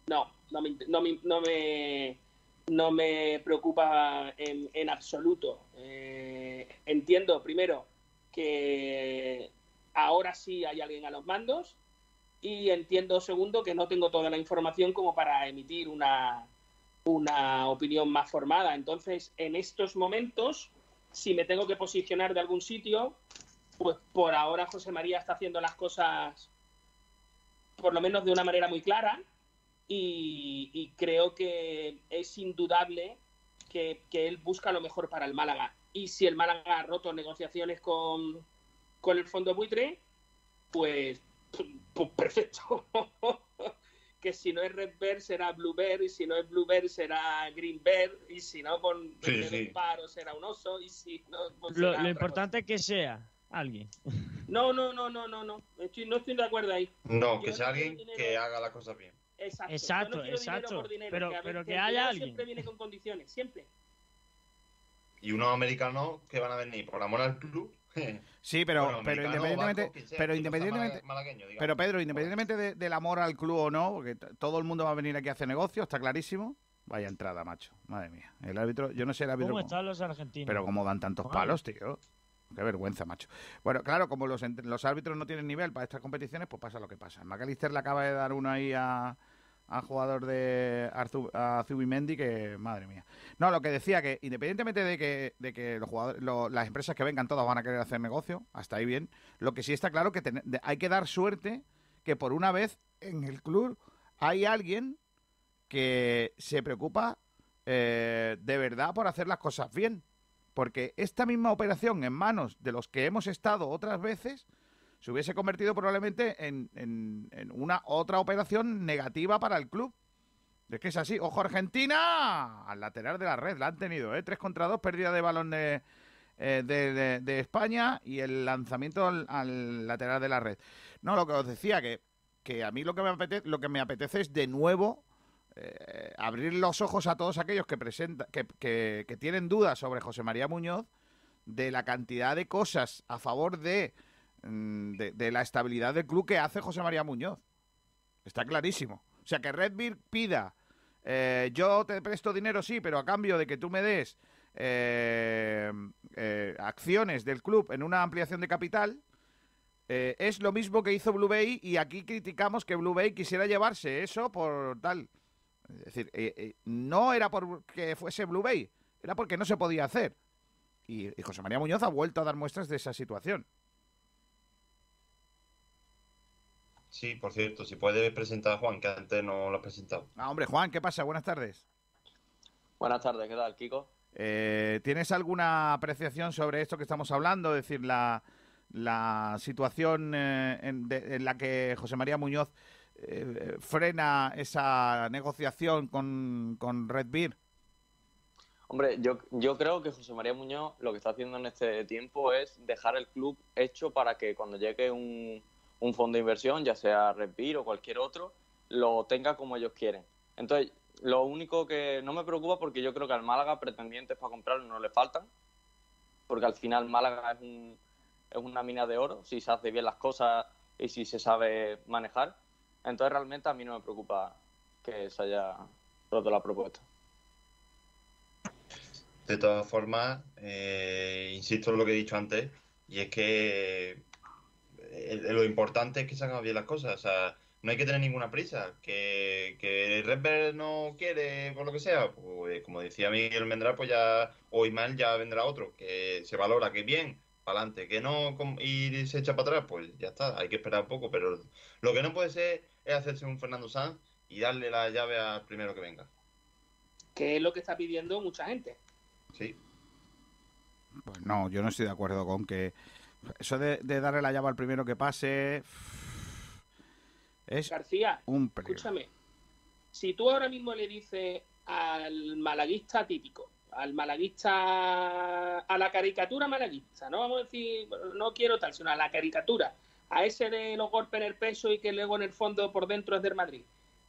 No, no no me no me preocupa en, absoluto. Eh, entiendo, primero, que ahora sí hay alguien a los mandos y entiendo, segundo, que no tengo toda la información como para emitir una, una opinión más formada. Entonces, en estos momentos, si me tengo que posicionar de algún sitio, pues por ahora José María está haciendo las cosas por lo menos de una manera muy clara y, creo que es indudable que, él busca lo mejor para el Málaga. Y si el Málaga ha roto negociaciones con, con el fondo buitre, pues, pues perfecto. que si no es Red Bear será Blue Bear, y si no es Blue Bear será Green Bear, y si no con sí, paro será un oso, y si no... Pues lo, importante es que sea alguien. No, no, no, no, no, no. Estoy, no estoy de acuerdo ahí. No, que sea alguien que haga las cosas bien. Exacto, exacto. exacto. pero que, pero que, haya alguien. Siempre viene con condiciones, siempre. Y unos americanos que van a venir por amor al club. Sí, pero, pero independientemente, pero independientemente, pero Pedro, independientemente del amor al club o no, porque todo el mundo va a venir aquí a hacer negocio, está clarísimo. Vaya entrada, macho. Madre mía. El árbitro, yo no sé el árbitro. ¿Cómo están los argentinos? Pero cómo dan tantos palos, tío. Qué vergüenza, macho. Bueno, claro, como los, los árbitros no tienen nivel para estas competiciones, pues pasa lo que pasa. McAllister le acaba de dar uno ahí a, al jugador de Arzu, a Zubimendi que, madre mía. No, lo que decía que independientemente de que, de que los jugadores, las empresas que vengan todas van a querer hacer negocio, hasta ahí bien, lo que sí está claro que hay que dar suerte que por una vez en el club hay alguien que se preocupa eh, de verdad por hacer las cosas bien. Porque esta misma operación en manos de los que hemos estado otras veces se hubiese convertido probablemente en, una otra operación negativa para el club. Es que es así. Ojo, Argentina al lateral de la red. La han tenido, ¿eh? 3 contra 2, pérdida de balón eh, de, de, España y el lanzamiento al, lateral de la red. No, lo que os decía, que, que a mí lo que me apetece, lo que me apetece es de nuevo eh, abrir los ojos a todos aquellos que, presenta, que, que, tienen dudas sobre José María Muñoz de la cantidad de cosas a favor de, mm, de, la estabilidad del club que hace José María Muñoz. Está clarísimo. O sea, que Redbeard pida, eh, yo te presto dinero, sí, pero a cambio de que tú me des eh, acciones del club en una ampliación de capital, es lo mismo que hizo Blue Bay y aquí criticamos que Blue Bay quisiera llevarse eso por tal. Es decir, eh, eh, no era porque fuese Blue Bay, era porque no se podía hacer. Y, José María Muñoz ha vuelto a dar muestras de esa situación. Sí, por cierto, si puede presentar a Juan, que antes no lo ha presentado. Ah, hombre, Juan, ¿qué pasa? Buenas tardes. Buenas tardes, ¿qué tal, Kiko? Eh, ¿Tienes alguna apreciación sobre esto que estamos hablando? Es decir, la, la situación en, en, la que José María Muñoz eh, frena esa negociación con, con Red Beer? Hombre, yo, creo que José María Muñoz lo que está haciendo en este tiempo es dejar el club hecho para que cuando llegue un, un fondo de inversión, ya sea Red Beer o cualquier otro, lo tenga como ellos quieren. Entonces, lo único que no me preocupa porque yo creo que al Málaga pretendientes para comprarlo no le faltan, porque al final Málaga es, un, es una mina de oro, si se hace bien las cosas y si se sabe manejar. Entonces realmente a mí no me preocupa que se haya roto la propuesta. De todas formas, eh, insisto en lo que he dicho antes, y es que eh, lo importante es que se hagan bien las cosas. O sea, no hay que tener ninguna prisa. Que, que Red no quiere, por lo que sea, pues como decía Miguel Mendrá, pues ya, o Imal ya vendrá otro, que se valora, que bien, para adelante, que no y se echa para atrás, pues ya está, hay que esperar un poco, pero lo que no puede ser es hacerse un Fernando Sanz y darle la llave al primero que venga. Que es lo que está pidiendo mucha gente. Sí. Pues no, yo no estoy de acuerdo con que eso de, darle la llave al primero que pase es García, un escúchame. Si tú ahora mismo le dices al malaguista típico, al malaguista, a la caricatura malaguista, no vamos a decir, no quiero tal, sino a la caricatura, a ese de los golpes en el peso y que luego en el fondo por dentro es del Madrid.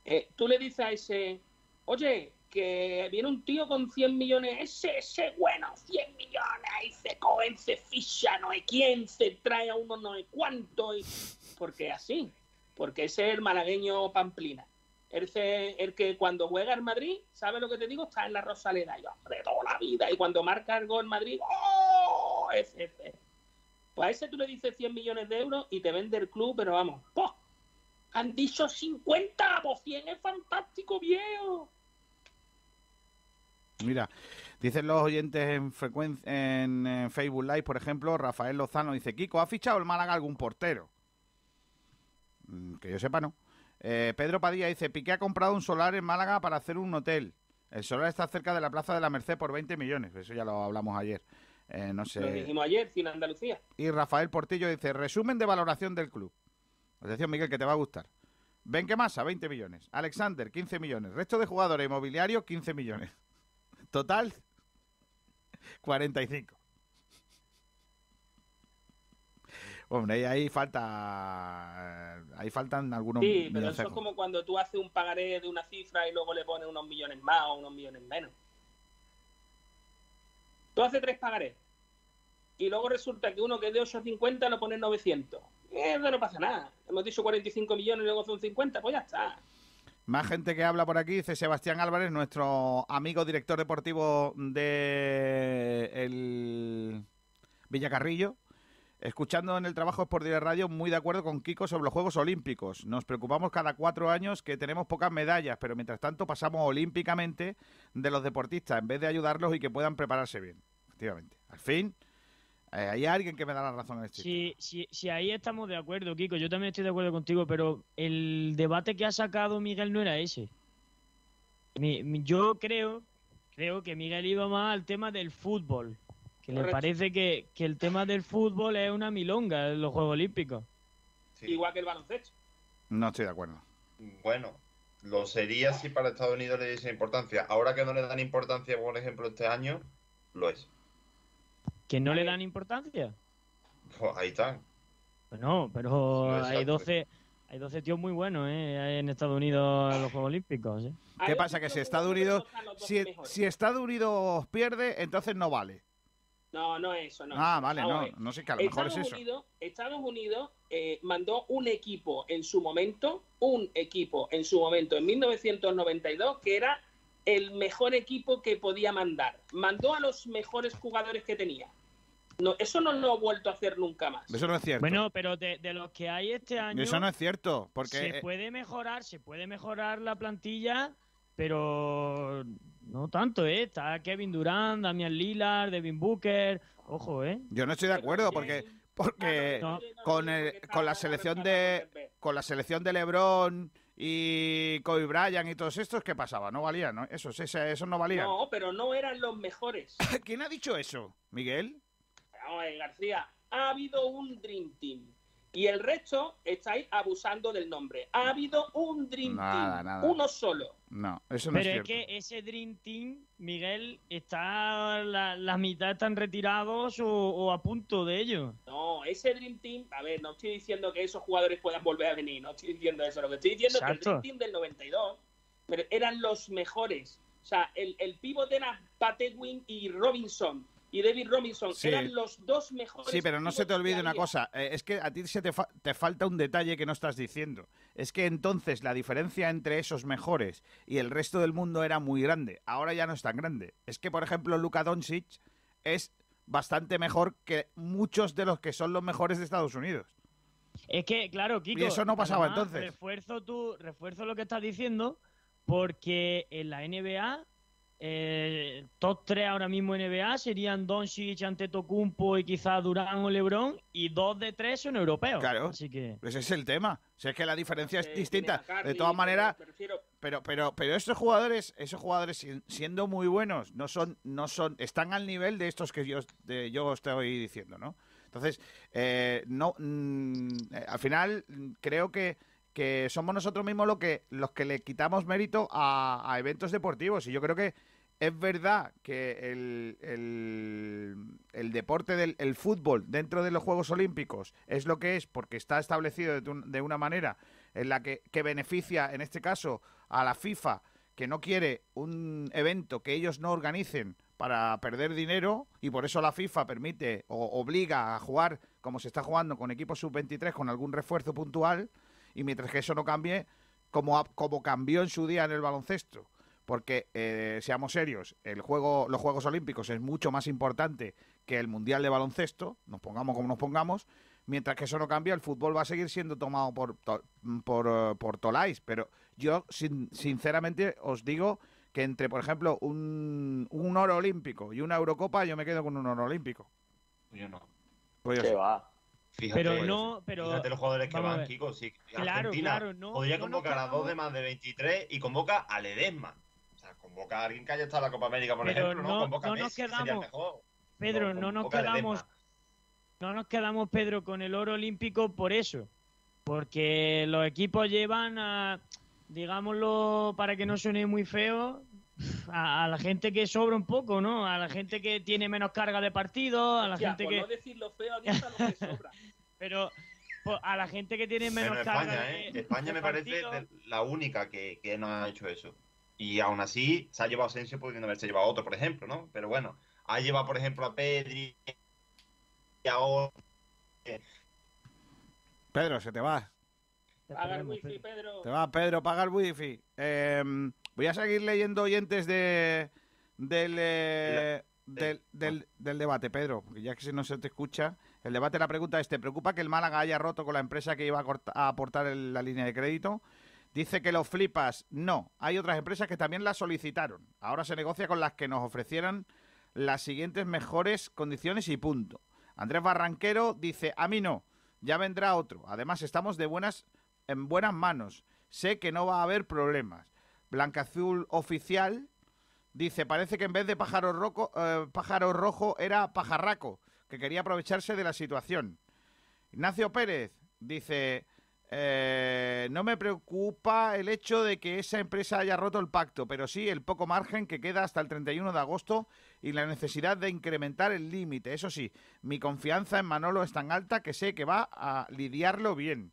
Eh, tú le dices a ese, oye, que viene un tío con 100 millones, ese, ese, bueno, 100 millones, y se cogen, se ficha, no hay quién, se trae a uno no hay cuánto, y... porque así, porque ese es el malagueño Pamplina. El, el que cuando juega en Madrid, ¿sabes lo que te digo? Está en la Rosaleda, y, de toda la vida, y cuando marca el gol en Madrid, ¡oh! Ese, ese. Pues a ese tú le dices 100 millones de euros y te vende el club, pero vamos, ¡poh! Han dicho 50, pues 100 es fantástico, viejo. Mira, dicen los oyentes en, en, Facebook Live, por ejemplo, Rafael Lozano dice, Kiko, ¿ha fichado el Málaga algún portero? Mm, que yo sepa, no. Eh, Pedro Padilla dice, Piqué ha comprado un solar en Málaga para hacer un hotel. El solar está cerca de la Plaza de la Merced por 20 millones. Eso ya lo hablamos ayer. Eh, no sé. Lo dijimos ayer, Cine Andalucía. Y Rafael Portillo dice, resumen de valoración del club. Atención, Miguel, que te va a gustar. Ben que masa, 20 millones. Alexander, 15 millones. Resto de jugadores inmobiliarios, 15 millones. Total, 45. Hombre, ahí falta. Ahí faltan algunos. Sí, pero eso es como cuando tú haces un pagaré de una cifra y luego le pones unos millones más o unos millones menos. Tú haces tres pagarés y luego resulta que uno que de 850 lo pone 900. Eh, no pasa nada. Hemos dicho 45 millones y luego son 50, pues ya está. Más gente que habla por aquí, dice Sebastián Álvarez, nuestro amigo director deportivo de el Villacarrillo. Escuchando en el trabajo por Dire Radio, muy de acuerdo con Kiko sobre los Juegos Olímpicos. Nos preocupamos cada cuatro años que tenemos pocas medallas, pero mientras tanto pasamos olímpicamente de los deportistas en vez de ayudarlos y que puedan prepararse bien. Efectivamente. Al fin, eh, hay alguien que me da la razón en este sí, sí, sí, ahí estamos de acuerdo, Kiko. Yo también estoy de acuerdo contigo, pero el debate que ha sacado Miguel no era ese. yo creo, creo que Miguel iba más al tema del fútbol. Que le parece que, el tema del fútbol es una milonga en los Juegos Olímpicos. Igual que el baloncesto. No estoy de acuerdo. Bueno, lo sería si para Estados Unidos le diese importancia. Ahora que no le dan importancia, por ejemplo, este año, lo es. ¿Que no le dan importancia? Pues ahí está. Bueno, pero hay 12, hay 12 tíos muy buenos ¿eh? en Estados Unidos en los Juegos Olímpicos. ¿eh? ¿Qué pasa? Que si Estados Unidos, si, si Estados Unidos pierde, entonces no vale. No, no es eso, no. Ah, vale, no, no sé qué, a lo mejor es eso. Unidos, Estados Unidos eh, mandó un equipo en su momento, un equipo en su momento, en 1992, que era el mejor equipo que podía mandar. Mandó a los mejores jugadores que tenía. No, eso no lo ha vuelto a hacer nunca más. Eso no es cierto. Bueno, pero de, los que hay este año. Eso no es cierto. Porque. Se puede mejorar, se puede mejorar la plantilla, pero no tanto, ¿eh? Está Kevin Durant, Damian Lillard, Devin Booker. Ojo, ¿eh? Yo no estoy de acuerdo porque. Porque con, con la selección de. Con la selección de LeBron y Kobe Bryant y todos estos, ¿qué pasaba? No valían, ¿no? Esos, esos no valían. No, pero no eran los mejores. ¿Quién ha dicho eso? ¿Miguel? García, ha habido un Dream Team. Y el resto estáis abusando del nombre. Ha habido un Dream Team. Uno solo. No, eso no Pero es, es que ese Dream Team, Miguel, está la, la mitad están retirados o, a punto de ello. No, ese Dream Team, a ver, no estoy diciendo que esos jugadores puedan volver a venir, no estoy diciendo eso. Lo que estoy diciendo es que el Dream Team del 92 eran los mejores. O sea, el, el pívot era Patewin y Robinson y David Robinson eran los dos mejores. Sí, pero no se te olvide una cosa, eh, es que a ti se te, te, falta un detalle que no estás diciendo. Es que entonces la diferencia entre esos mejores y el resto del mundo era muy grande. Ahora ya no es tan grande. Es que, por ejemplo, Luka Doncic es bastante mejor que muchos de los que son los mejores de Estados Unidos. Es que, claro, Kiko. Y eso no pasaba entonces. Refuerzo, tú, refuerzo lo que estás diciendo, porque en la NBA eh, top 3 ahora mismo en NBA serían Doncic, Antetokounmpo y quizás Durán o LeBron y dos de tres son europeos. Claro. Así que ese es el tema. O es que la diferencia es distinta. de todas maneras, pero pero pero estos jugadores, esos jugadores siendo muy buenos, no son no son están al nivel de estos que yo de, yo estoy diciendo, ¿no? Entonces, eh, no mm, eh, al final creo que que somos nosotros mismos lo que, los que le quitamos mérito a, eventos deportivos. Y yo creo que es verdad que el, el, deporte del fútbol dentro de los Juegos Olímpicos es lo que es porque está establecido de, una manera en la que, que beneficia, en este caso, a la FIFA, que no quiere un evento que ellos no organicen para perder dinero y por eso la FIFA permite o obliga a jugar como se está jugando con equipos sub-23 con algún refuerzo puntual y mientras que eso no cambie, como, como cambió en su día en el baloncesto, porque eh, seamos serios, el juego, los Juegos Olímpicos es mucho más importante que el Mundial de Baloncesto, nos pongamos como nos pongamos, mientras que eso no cambia, el fútbol va a seguir siendo tomado por, por, eh, por Tolais, pero yo sinceramente os digo que entre, por ejemplo, un, un oro olímpico y una Eurocopa, yo me quedo con un oro olímpico. Yo no. Pues ¿Qué va? Fíjate, pero no, pero. Fíjate los jugadores que van, Kiko. Si Argentina podría convocar a dos de más de 23 y convoca a Ledesma. Convoca a alguien que haya estado en la Copa América, por ejemplo. No, convoca a Messi, nos quedamos, Pedro, no, nos quedamos. No nos quedamos, Pedro, con el oro olímpico por eso. Porque los equipos llevan a, digámoslo para que no suene muy feo, a, la gente que sobra un poco, ¿no? A la gente que tiene menos carga de partido, a la gente que... no decirlo feo, lo que sobra. Pero pues, a la gente que tiene menos España, ¿eh? España me parece la única que, que no ha hecho eso. Y aún así se ha llevado Asensio pudiendo haberse llevado otro, por ejemplo, ¿no? Pero bueno, ha llevado, por ejemplo, a Pedri y ahora... Pedro, se te va. Paga el wifi, Pedro. Te va, Pedro, paga el wifi. Em, voy a seguir leyendo oyentes de del, eh, del, del, del, debate, Pedro, porque ya que si no se te escucha, el debate, la pregunta es, ¿te preocupa que el Málaga haya roto con la empresa que iba a, aportar la línea de crédito? Dice que lo flipas. No, hay otras empresas que también la solicitaron. Ahora se negocia con las que nos ofrecieran las siguientes mejores condiciones y punto. Andrés Barranquero dice, a mí no, ya vendrá otro. Además, estamos de buenas, en buenas manos. Sé que no va a haber problemas. Blanca Azul Oficial dice, parece que en vez de pájaro, rojo, eh, pájaro rojo era pajarraco, que quería aprovecharse de la situación. Ignacio Pérez dice, eh, no me preocupa el hecho de que esa empresa haya roto el pacto, pero sí el poco margen que queda hasta el 31 de agosto y la necesidad de incrementar el límite. Eso sí, mi confianza en Manolo es tan alta que sé que va a lidiarlo bien.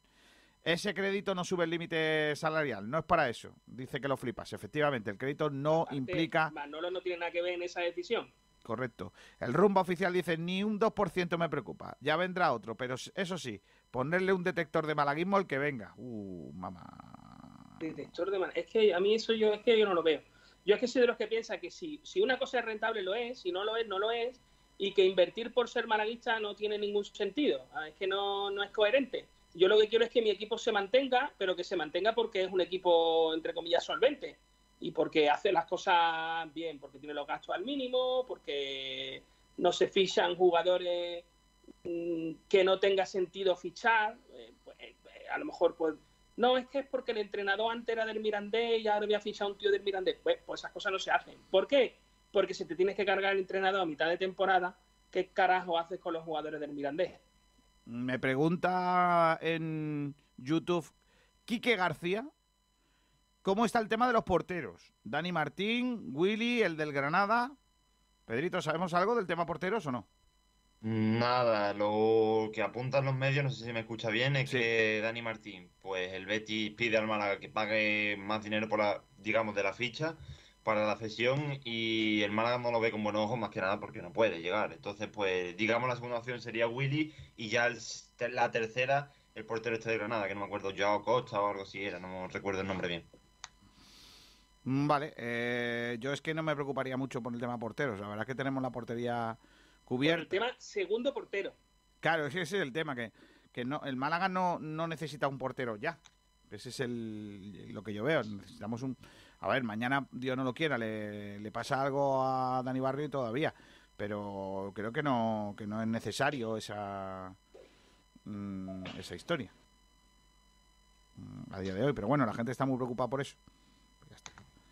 Ese crédito no sube el límite salarial, no es para eso. Dice que lo flipas. Efectivamente, el crédito no implica... Manolo no tiene nada que ver en esa decisión. Correcto. El rumbo oficial dice ni un 2% me preocupa. Ya vendrá otro, pero eso sí, ponerle un detector de malaguismo al que venga. Uh, mamá. Detector de malaguismo. Es que a mí eso yo es que yo no lo veo. Yo es que soy de los que piensa que si, si una cosa es rentable lo es, si no lo es, no lo es, y que invertir por ser malaguista no tiene ningún sentido. Ah, es que no, no es coherente. Yo lo que quiero es que mi equipo se mantenga, pero que se mantenga porque es un equipo, entre comillas, solvente y porque hace las cosas bien, porque tiene los gastos al mínimo, porque no se fichan jugadores mm, que no tenga sentido fichar, eh, pues, eh, a lo mejor pues no, es que es porque el entrenador antes era del Mirandés y ahora voy a fichar a un tío del Mirandés. Pues, pues esas cosas no se hacen. ¿Por qué? Porque si te tienes que cargar el entrenador a mitad de temporada, ¿qué carajo haces con los jugadores del Mirandés? Me pregunta en YouTube Quique García, ¿Cómo está el tema de los porteros? Dani Martín, Willy, el del Granada. Pedrito, ¿sabemos algo del tema porteros o no? Nada, lo que apuntan los medios, no sé si me escucha bien, es que Dani Martín, pues el Betis pide al Málaga que pague más dinero por la, digamos, de la ficha para la cesión y el Málaga no lo ve con buenos ojos más que nada porque no puede llegar. Entonces, pues digamos la segunda opción sería Willy y ya la tercera el portero este de Granada, que no me acuerdo, Joao Costa o algo así era, no recuerdo el nombre bien. Mm, vale, eh, yo es que no me preocuparía mucho por el tema porteros. La verdad es que tenemos la portería cubierta. el tema segundo portero. Claro, ese es el tema, que, que no, el Málaga no, no necesita un portero ya. Ese es el, lo que yo veo. Necesitamos un... A ver, mañana, Dios no lo quiera, le, le pasa algo a Dani Barrio todavía. Pero creo que no, que no es necesario esa, mm, esa historia. Mm, a día de hoy. Pero bueno, la gente está muy preocupada por eso.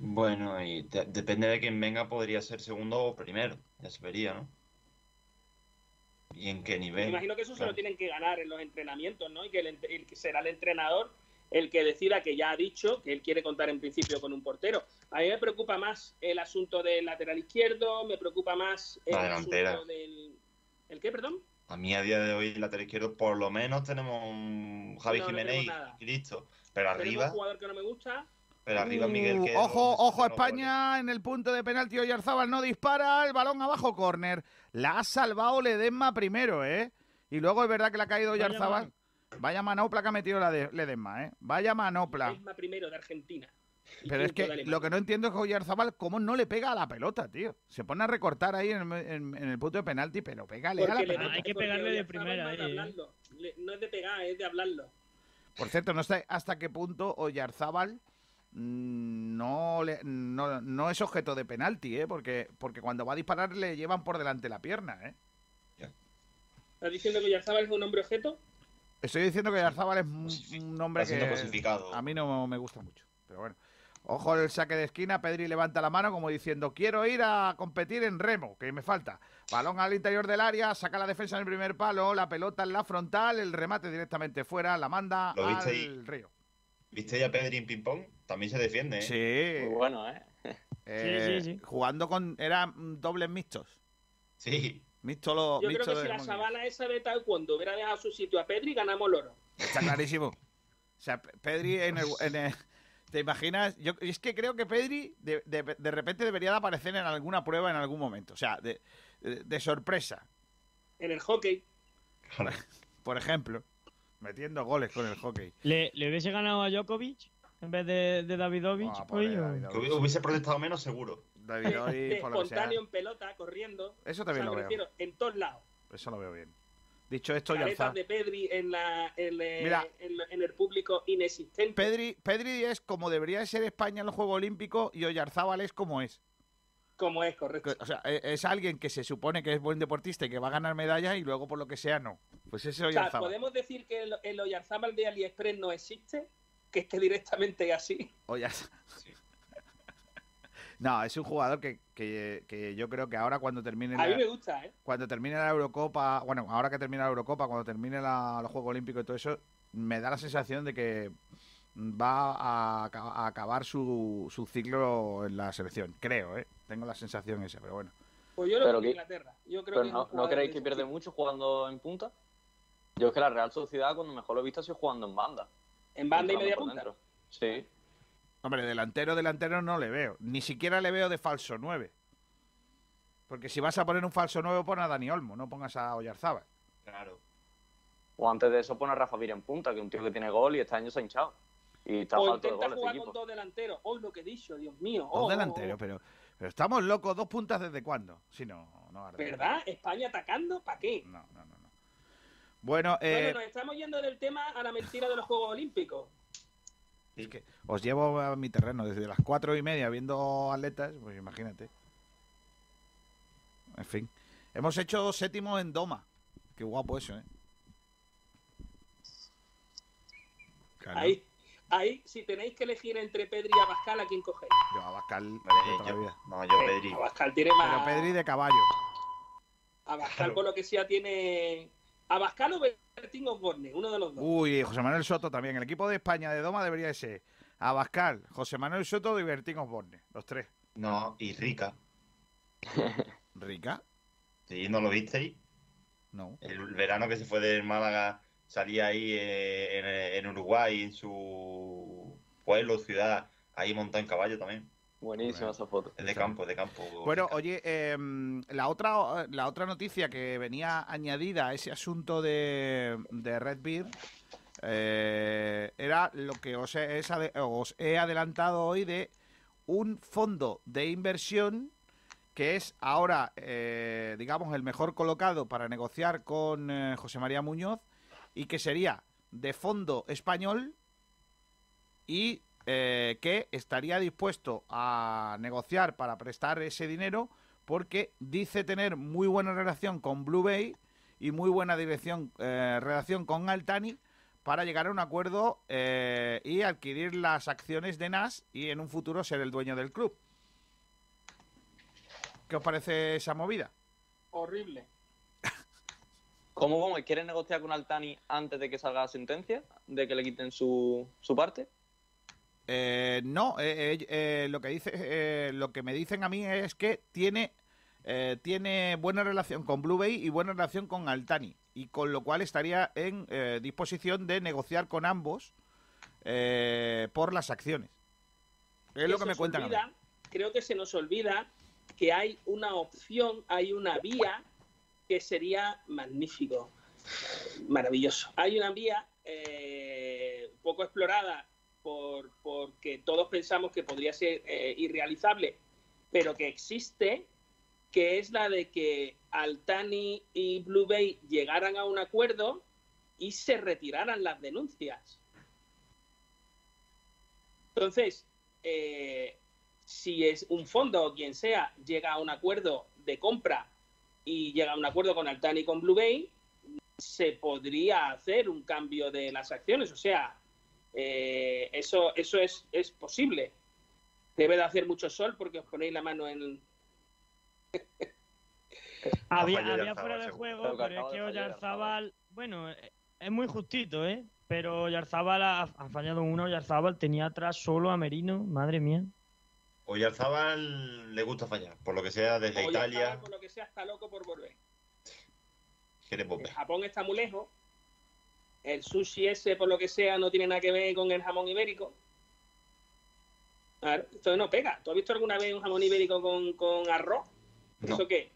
Bueno, y depende de quién venga, podría ser segundo o primero. Ya se vería, ¿no? ¿Y en qué nivel? Me imagino que eso se lo tienen que ganar en los entrenamientos, ¿no? Y que el, será el entrenador el que decida que ya ha dicho que él quiere contar en principio con un portero. A mí me preocupa más el asunto del lateral izquierdo, me preocupa más el asunto del... ¿El qué, perdón? A mí a día de hoy, el lateral izquierdo, por lo menos tenemos un Javi Jiménez y listo. Pero arriba... un jugador que no me gusta, pero arriba Miguel uh, Ojo, ojo, España en el punto de penalti. Oyarzábal no dispara, el balón abajo, córner. La ha salvado Ledesma primero, ¿eh? Y luego es verdad que le ha caído Oyarzábal. Vaya manopla que ha metido la de Ledesma, ¿eh? Vaya manopla. Ledesma primero de Argentina. Pero es que lo que no entiendo es que Oyarzábal cómo no le pega a la pelota, tío. Se pone a recortar ahí en, el punto de penalti, pero pégale a la pelota. Hay que pegarle de primera. Eh. No es de pegar, es de hablarlo. Por cierto, no sé hasta qué punto Oyarzábal no, le, no, no, es objeto de penalti, ¿eh? Porque, porque cuando va a disparar le llevan por delante la pierna, ¿eh? ¿Estás diciendo que Yarzábal es un hombre objeto? Estoy diciendo que Yarzábal es un, hombre que a mí no me gusta mucho. Pero bueno. Ojo el saque de esquina, Pedri levanta la mano como diciendo, quiero ir a competir en remo, que me falta. Balón al interior del área, saca la defensa en el primer palo, la pelota en la frontal, el remate directamente fuera, la manda al río. ¿Viste ya Pedri en ping-pong? También se defiende, ¿eh? Sí. Muy bueno, ¿eh? eh sí, sí, sí. Jugando con... Eran dobles mixtos. Sí. Mixto Yo creo que si la Sabana esa de tal, cuando hubiera dejado su sitio a Pedri, ganamos el oro. Está clarísimo. O sea, Pedri en el, ¿Te imaginas? Yo es que creo que Pedri de, de, repente debería de aparecer en alguna prueba en algún momento. O sea, de, de sorpresa. En el hockey. Por ejemplo, metiendo goles con el hockey. ¿Le, le hubiese ganado a Djokovic en vez de, de Davidovich? Ah, hubiese protestado menos seguro. Davidovich, espontáneo en pelota, corriendo. Eso también lo veo. en todos lados. Eso lo veo bien. Dicho esto, ya de Pedri en, la, en, el público inexistente. Pedri, Pedri es como debería ser España en los Juegos Olímpicos y Oyarzábal es como es. Como es, correcto. O sea, e, es alguien que se supone que es buen deportista y que va a ganar medallas y luego por lo que sea no. Pues ese Oyarzábal. ¿podemos decir que el, el Oyarzábal de AliExpress no existe? Que esté directamente así. Oyarzábal. No, es un jugador que, que, yo creo que ahora cuando termine a mí me gusta, ¿eh? cuando termine la Eurocopa, bueno, ahora que termine la Eurocopa, cuando termine la, los Juegos Olímpicos y todo eso, me da la sensación de que va a, acabar su, su, ciclo en la selección, creo, ¿eh? Tengo la sensación esa, pero bueno. Pues yo lo veo Inglaterra. Yo creo no, ¿no creéis que pierde mucho jugando en punta? Yo es que la Real Sociedad cuando mejor lo he visto ha sido jugando en banda. ¿En banda y media punta? Sí. Hombre, delantero, delantero no le veo. Ni siquiera le veo de falso 9. Porque si vas a poner un falso 9, pon a Dani Olmo, no pongas a Oyarzábal. Claro. O antes de eso pon a Rafa Vir en punta, que es un tío que tiene gol y este año se ha hinchado. Y está o intenta jugar con dos delanteros. Hoy lo que he dicho, Dios mío. Dos oh, delanteros, pero, pero estamos locos. ¿Dos puntas desde cuándo? Si no, no ¿Verdad? ¿España atacando? ¿Para qué? No, no, no. no. Bueno, eh... bueno, nos estamos yendo del tema a la mentira de los Juegos Olímpicos. Es que os llevo a mi terreno desde las cuatro y media viendo atletas, pues imagínate. En fin. Hemos hecho séptimo en Doma. Qué guapo eso, ¿eh? Ahí, ahí, si tenéis que elegir entre Pedri y Abascal, ¿a quién cogéis? Yo, Abascal. no, yo Pedri. Abascal tiene más. Pero Pedri de caballo. Abascal, por lo que sea, tiene. Abascal o Bertín Osborne, uno de los dos. Uy, José Manuel Soto también. El equipo de España de Doma debería ser Abascal, José Manuel Soto y Bertín Osborne, los tres. No, y Rica. ¿Rica? Sí, ¿no lo visteis? No. El verano que se fue de Málaga salía ahí eh, en, Uruguay, en su pueblo, ciudad, ahí montado en caballo también. Buenísima esa foto. Es de campo, de campo. Bueno, oye, em, la otra la otra noticia que venía añadida a ese asunto de, de Red Beer eh, era lo que os he, os he adelantado hoy de un fondo de inversión que es ahora, eh, digamos, el mejor colocado para negociar con eh, José María Muñoz y que sería de fondo español y eh, que estaría dispuesto a negociar para prestar ese dinero porque dice tener muy buena relación con Blue Bay y muy buena dirección, eh, relación con Altani para llegar a un acuerdo eh, y adquirir las acciones de NAS y en un futuro ser el dueño del club. ¿Qué os parece esa movida? Horrible. ¿Cómo, cómo? ¿Quiere negociar con Altani antes de que salga la sentencia? ¿De que le quiten su, su parte? Eh, no, eh, eh, lo que dice, lo que me dicen a mí es que tiene, tiene buena relación con Blue Bay y buena relación con Altani y con lo cual estaría en disposición de negociar con ambos por las acciones. Es lo que me cuentan. creo que se nos olvida que hay una opción, hay una vía que sería magnífico, maravilloso. Hay una vía poco explorada por, porque todos pensamos que podría ser eh, irrealizable, pero que existe, que es la de que Altani y Blue Bay llegaran a un acuerdo y se retiraran las denuncias. Entonces, eh, si es un fondo o quien sea llega a un acuerdo de compra y llega a un acuerdo con Altani y con Blue Bay, se podría hacer un cambio de las acciones. O sea, eh, eso eso es, es posible. Debe de hacer mucho sol porque os ponéis la mano en... había, había fuera de juego, pero es que Oyarzábal, bueno, es muy justito, ¿eh? Pero Oyarzábal ha, fallado uno, Oyarzábal tenía atrás solo a Merino, madre mía. Oyarzábal le gusta fallar, por lo que sea desde Italia. Por lo que sea está loco por volver. Japón está muy lejos. El sushi ese, por lo que sea, no tiene nada que ver con el jamón ibérico. Claro, esto no pega. ¿Tú has visto alguna vez un jamón ibérico con, arroz? ¿Eso qué?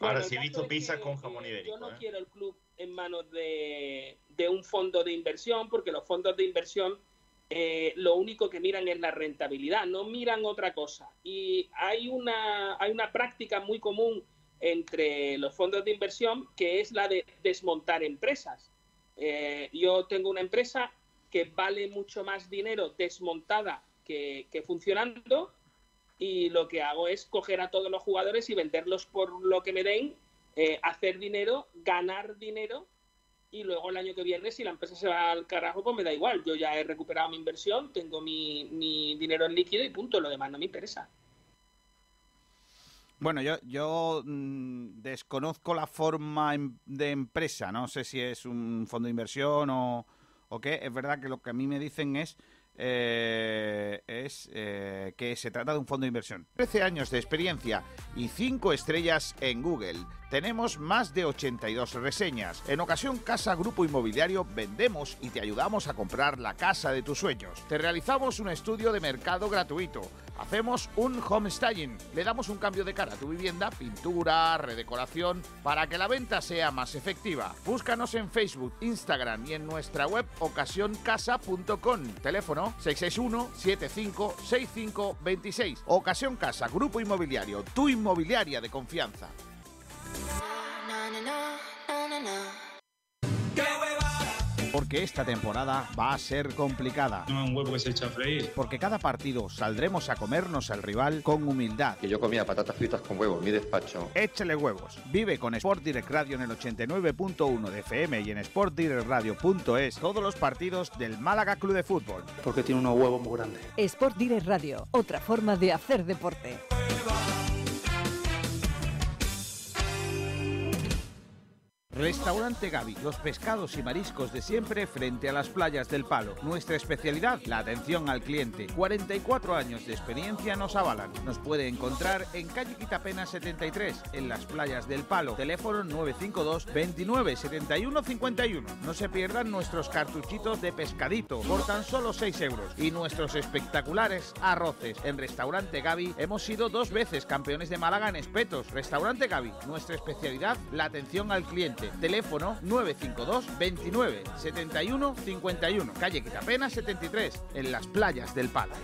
Ahora sí he visto pizza con jamón ibérico. Yo no ¿eh? quiero el club en manos de, un fondo de inversión, porque los fondos de inversión eh, lo único que miran es la rentabilidad, no miran otra cosa. Y hay una, hay una práctica muy común entre los fondos de inversión que es la de desmontar empresas. Eh, yo tengo una empresa que vale mucho más dinero desmontada que, funcionando y lo que hago es coger a todos los jugadores y venderlos por lo que me den, eh, hacer dinero, ganar dinero y luego el año que viene si la empresa se va al carajo pues me da igual, yo ya he recuperado mi inversión, tengo mi, mi dinero en líquido y punto, lo demás no me interesa. Bueno, yo, yo mm, desconozco la forma em, de empresa, no sé si es un fondo de inversión o, o qué. Es verdad que lo que a mí me dicen es eh, es eh, que se trata de un fondo de inversión. 13 años de experiencia y 5 estrellas en Google. Tenemos más de 82 reseñas. En ocasión Casa Grupo Inmobiliario vendemos y te ayudamos a comprar la casa de tus sueños. Te realizamos un estudio de mercado gratuito. Hacemos un home styling. Le damos un cambio de cara a tu vivienda, pintura, redecoración, para que la venta sea más efectiva. Búscanos en Facebook, Instagram y en nuestra web ocasioncasa.com. Teléfono 661-756526. Ocasión Casa, Grupo Inmobiliario, tu inmobiliaria de confianza. Porque esta temporada va a ser complicada. No un huevo que se echa a freír. Porque cada partido saldremos a comernos al rival con humildad. Que yo comía patatas fritas con huevos, mi despacho. Échale huevos. Vive con Sport Direct Radio en el 89.1 de FM y en sportdirectradio.es todos los partidos del Málaga Club de Fútbol. Porque tiene unos huevos muy grandes. Sport Direct Radio, otra forma de hacer deporte. Restaurante Gaby, los pescados y mariscos de siempre frente a las playas del Palo. Nuestra especialidad, la atención al cliente. 44 años de experiencia nos avalan. Nos puede encontrar en calle Quitapena 73, en las playas del Palo. Teléfono 952 29 71 51. No se pierdan nuestros cartuchitos de pescadito por tan solo 6 euros y nuestros espectaculares arroces. En Restaurante Gaby hemos sido dos veces campeones de Málaga en espetos. Restaurante Gaby, nuestra especialidad, la atención al cliente. Teléfono 952 29 71 51. Calle Quitapena 73, en las playas del Pala.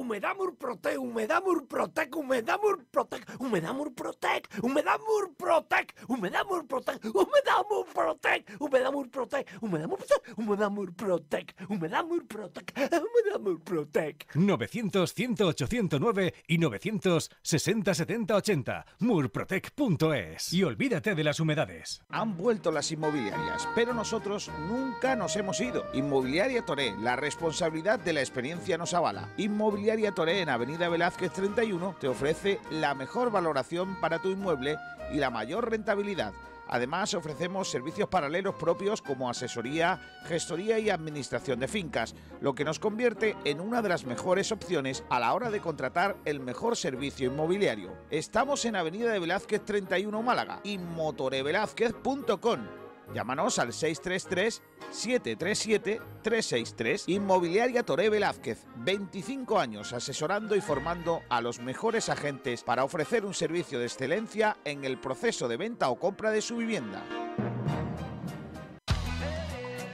Humedad Murprotec, Humedad Murprotec, Humedad Murprotec, Humedad Murprotec, Humedad Murprotec, Humedad Murprotec, Humedad Murprotec, Humedad Murprotec, Humedad Murprotec, Humedad Murprotec, Humedad Murprotec, Humedad Murprotec. 900 108 109 y 960 70 80 murprotec.es y olvídate de las humedades. Han vuelto las inmobiliarias, pero nosotros nunca nos hemos ido. Inmobiliaria Toré, la responsabilidad de la experiencia nos avala. Inmobiliaria Toré en Avenida Velázquez 31 te ofrece la mejor valoración para tu inmueble y la mayor rentabilidad. Además, ofrecemos servicios paralelos propios como asesoría, gestoría y administración de fincas, lo que nos convierte en una de las mejores opciones a la hora de contratar el mejor servicio inmobiliario. Estamos en Avenida de Velázquez 31 Málaga y motorevelázquez.com. Llámanos al 633-737-363. Inmobiliaria Toré Velázquez, 25 años asesorando y formando a los mejores agentes para ofrecer un servicio de excelencia en el proceso de venta o compra de su vivienda.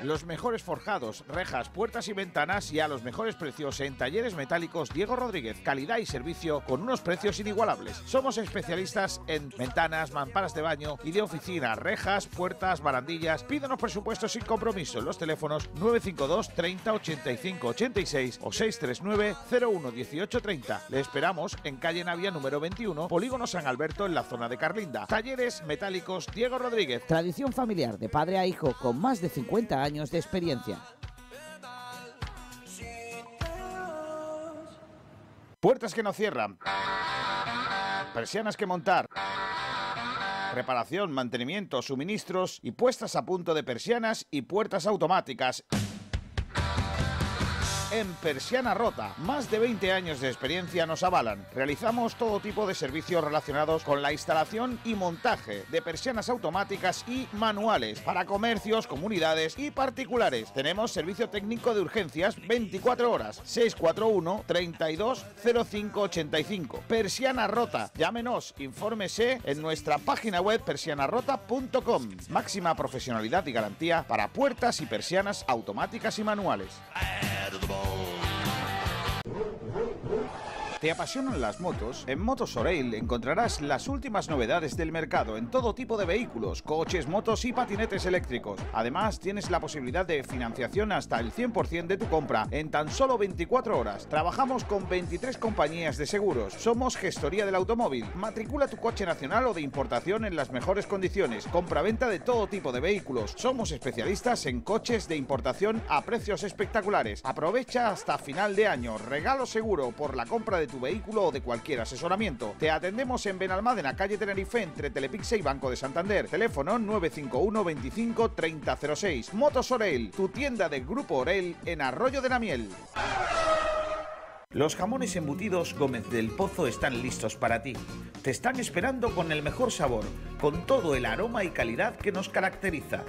Los mejores forjados, rejas, puertas y ventanas y a los mejores precios en talleres metálicos Diego Rodríguez. Calidad y servicio con unos precios inigualables. Somos especialistas en ventanas, mamparas de baño y de oficina, rejas, puertas, barandillas. Pídanos presupuestos sin compromiso en los teléfonos 952 30 85 86 o 639 01 18 30. Le esperamos en calle Navia número 21, Polígono San Alberto en la zona de Carlinda. Talleres metálicos Diego Rodríguez. Tradición familiar de padre a hijo con más de 50 años de experiencia. Puertas que no cierran. Persianas que montar. Reparación, mantenimiento, suministros y puestas a punto de persianas y puertas automáticas. En Persiana Rota. Más de 20 años de experiencia nos avalan. Realizamos todo tipo de servicios relacionados con la instalación y montaje de persianas automáticas y manuales para comercios, comunidades y particulares. Tenemos servicio técnico de urgencias 24 horas 641 32 0585. Persiana Rota. Llámenos, infórmese en nuestra página web persianarota.com. Máxima profesionalidad y garantía para puertas y persianas automáticas y manuales. Oh. ¿Te apasionan las motos? En Motos Oreil encontrarás las últimas novedades del mercado en todo tipo de vehículos, coches, motos y patinetes eléctricos. Además, tienes la posibilidad de financiación hasta el 100% de tu compra en tan solo 24 horas. Trabajamos con 23 compañías de seguros. Somos gestoría del automóvil. Matricula tu coche nacional o de importación en las mejores condiciones. Compra-venta de todo tipo de vehículos. Somos especialistas en coches de importación a precios espectaculares. Aprovecha hasta final de año. Regalo seguro por la compra de tu vehículo o de cualquier asesoramiento. Te atendemos en Benalmádena, calle Tenerife, entre Telepixe y Banco de Santander. Teléfono 951 25 3006. Motos Orel, tu tienda del Grupo Orel en Arroyo de la Miel. Los jamones embutidos Gómez del Pozo están listos para ti. Te están esperando con el mejor sabor, con todo el aroma y calidad que nos caracteriza.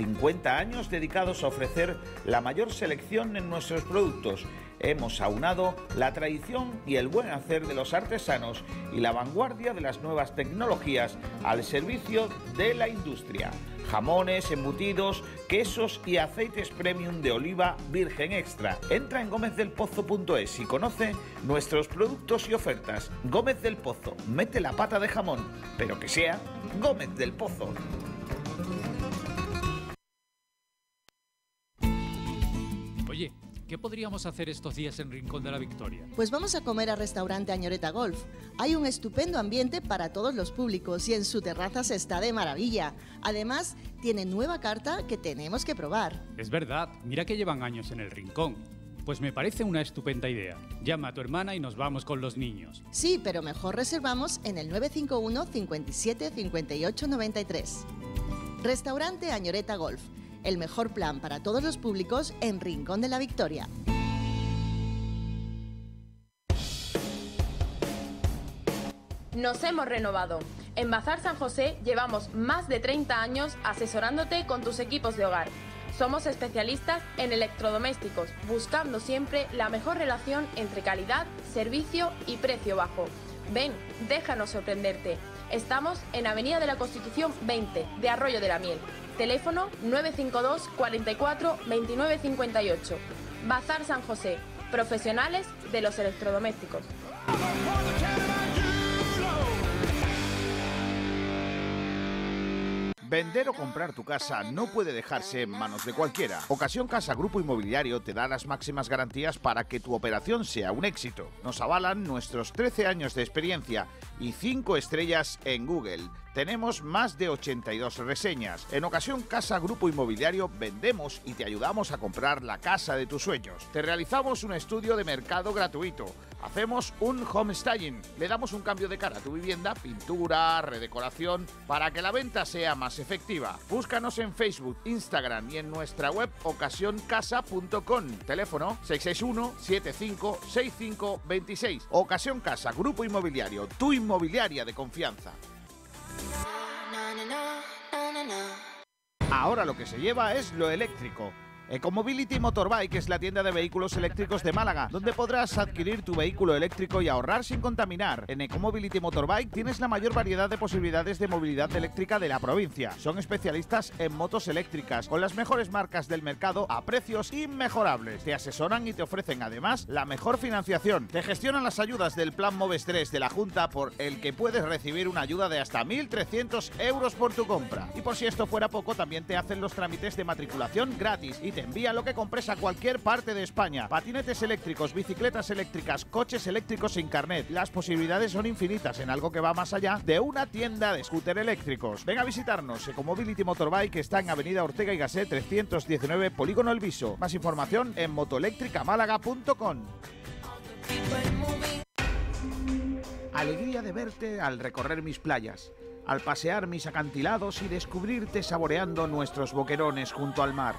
50 años dedicados a ofrecer la mayor selección en nuestros productos hemos aunado la tradición y el buen hacer de los artesanos y la vanguardia de las nuevas tecnologías al servicio de la industria. Jamones, embutidos, quesos y aceites premium de oliva virgen extra. Entra en gómezdelpozo.es y conoce nuestros productos y ofertas. Gómez del Pozo, mete la pata de jamón, pero que sea Gómez del Pozo. ¿Qué podríamos hacer estos días en Rincón de la Victoria? Pues vamos a comer al restaurante Añoreta Golf. Hay un estupendo ambiente para todos los públicos y en su terraza se está de maravilla. Además, tiene nueva carta que tenemos que probar. Es verdad, mira que llevan años en el Rincón. Pues me parece una estupenda idea. Llama a tu hermana y nos vamos con los niños. Sí, pero mejor reservamos en el 951 57 58 93. Restaurante Añoreta Golf el mejor plan para todos los públicos en Rincón de la Victoria. Nos hemos renovado. En Bazar San José llevamos más de 30 años asesorándote con tus equipos de hogar. Somos especialistas en electrodomésticos, buscando siempre la mejor relación entre calidad, servicio y precio bajo. Ven, déjanos sorprenderte. Estamos en Avenida de la Constitución 20 de Arroyo de la Miel. Teléfono 952 44 29 58. Bazar San José. Profesionales de los electrodomésticos. Vender o comprar tu casa no puede dejarse en manos de cualquiera. Ocasión Casa Grupo Inmobiliario te da las máximas garantías para que tu operación sea un éxito. Nos avalan nuestros 13 años de experiencia y 5 estrellas en Google. Tenemos más de 82 reseñas. En ocasión Casa Grupo Inmobiliario vendemos y te ayudamos a comprar la casa de tus sueños. Te realizamos un estudio de mercado gratuito. Hacemos un home styling. Le damos un cambio de cara a tu vivienda, pintura, redecoración, para que la venta sea más efectiva. Búscanos en Facebook, Instagram y en nuestra web ocasioncasa.com. Teléfono 661 75 26. Ocasión Casa, Grupo Inmobiliario, tu inmobiliaria de confianza. Ahora lo que se lleva es lo eléctrico. Ecomobility Motorbike es la tienda de vehículos eléctricos de Málaga, donde podrás adquirir tu vehículo eléctrico y ahorrar sin contaminar. En Ecomobility Motorbike tienes la mayor variedad de posibilidades de movilidad eléctrica de la provincia. Son especialistas en motos eléctricas, con las mejores marcas del mercado a precios inmejorables. Te asesoran y te ofrecen además la mejor financiación. Te gestionan las ayudas del Plan Moves 3 de la Junta por el que puedes recibir una ayuda de hasta 1.300 euros por tu compra. Y por si esto fuera poco, también te hacen los trámites de matriculación gratis y te envía lo que compres a cualquier parte de España. Patinetes eléctricos, bicicletas eléctricas, coches eléctricos sin carnet. Las posibilidades son infinitas en algo que va más allá de una tienda de scooter eléctricos. Ven a visitarnos. Ecomobility Motorbike está en Avenida Ortega y Gasset 319, Polígono El Viso. Más información en motoeléctricamálaga.com. Alegría de verte al recorrer mis playas, al pasear mis acantilados y descubrirte saboreando nuestros boquerones junto al mar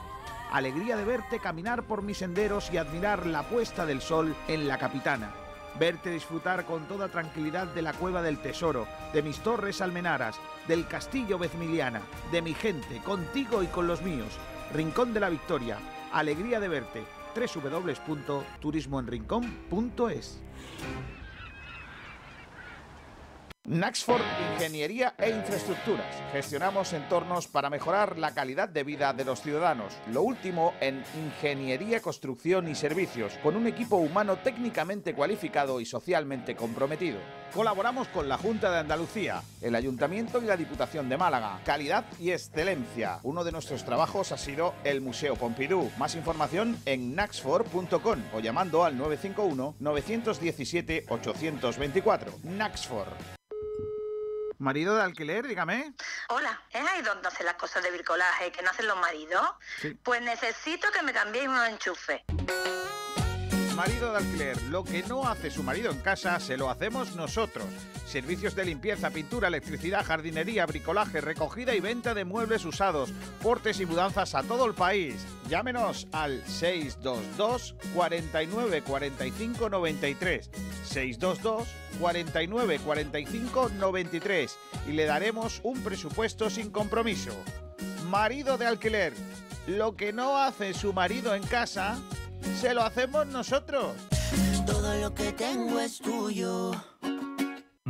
Alegría de verte caminar por mis senderos y admirar la puesta del sol en la capitana. Verte disfrutar con toda tranquilidad de la cueva del tesoro, de mis torres almenaras, del castillo Vezmiliana, de mi gente, contigo y con los míos. Rincón de la Victoria. Alegría de verte. www.turismoenrincón.es Naxford Ingeniería e Infraestructuras. Gestionamos entornos para mejorar la calidad de vida de los ciudadanos. Lo último en ingeniería, construcción y servicios, con un equipo humano técnicamente cualificado y socialmente comprometido. Colaboramos con la Junta de Andalucía, el Ayuntamiento y la Diputación de Málaga. Calidad y excelencia. Uno de nuestros trabajos ha sido el Museo Pompidou. Más información en naxford.com o llamando al 951 917 824. Naxford. Marido de alquiler, dígame. Hola, ¿es ahí donde hacen las cosas de bricolaje que no hacen los maridos? Sí. Pues necesito que me cambiéis unos enchufes. Marido de alquiler, lo que no hace su marido en casa, se lo hacemos nosotros. Servicios de limpieza, pintura, electricidad, jardinería, bricolaje, recogida y venta de muebles usados, portes y mudanzas a todo el país. Llámenos al 622 49 45 93. 622 49 45 93 y le daremos un presupuesto sin compromiso. Marido de alquiler, lo que no hace su marido en casa, se lo hacemos nosotros. Todo lo que tengo es tuyo.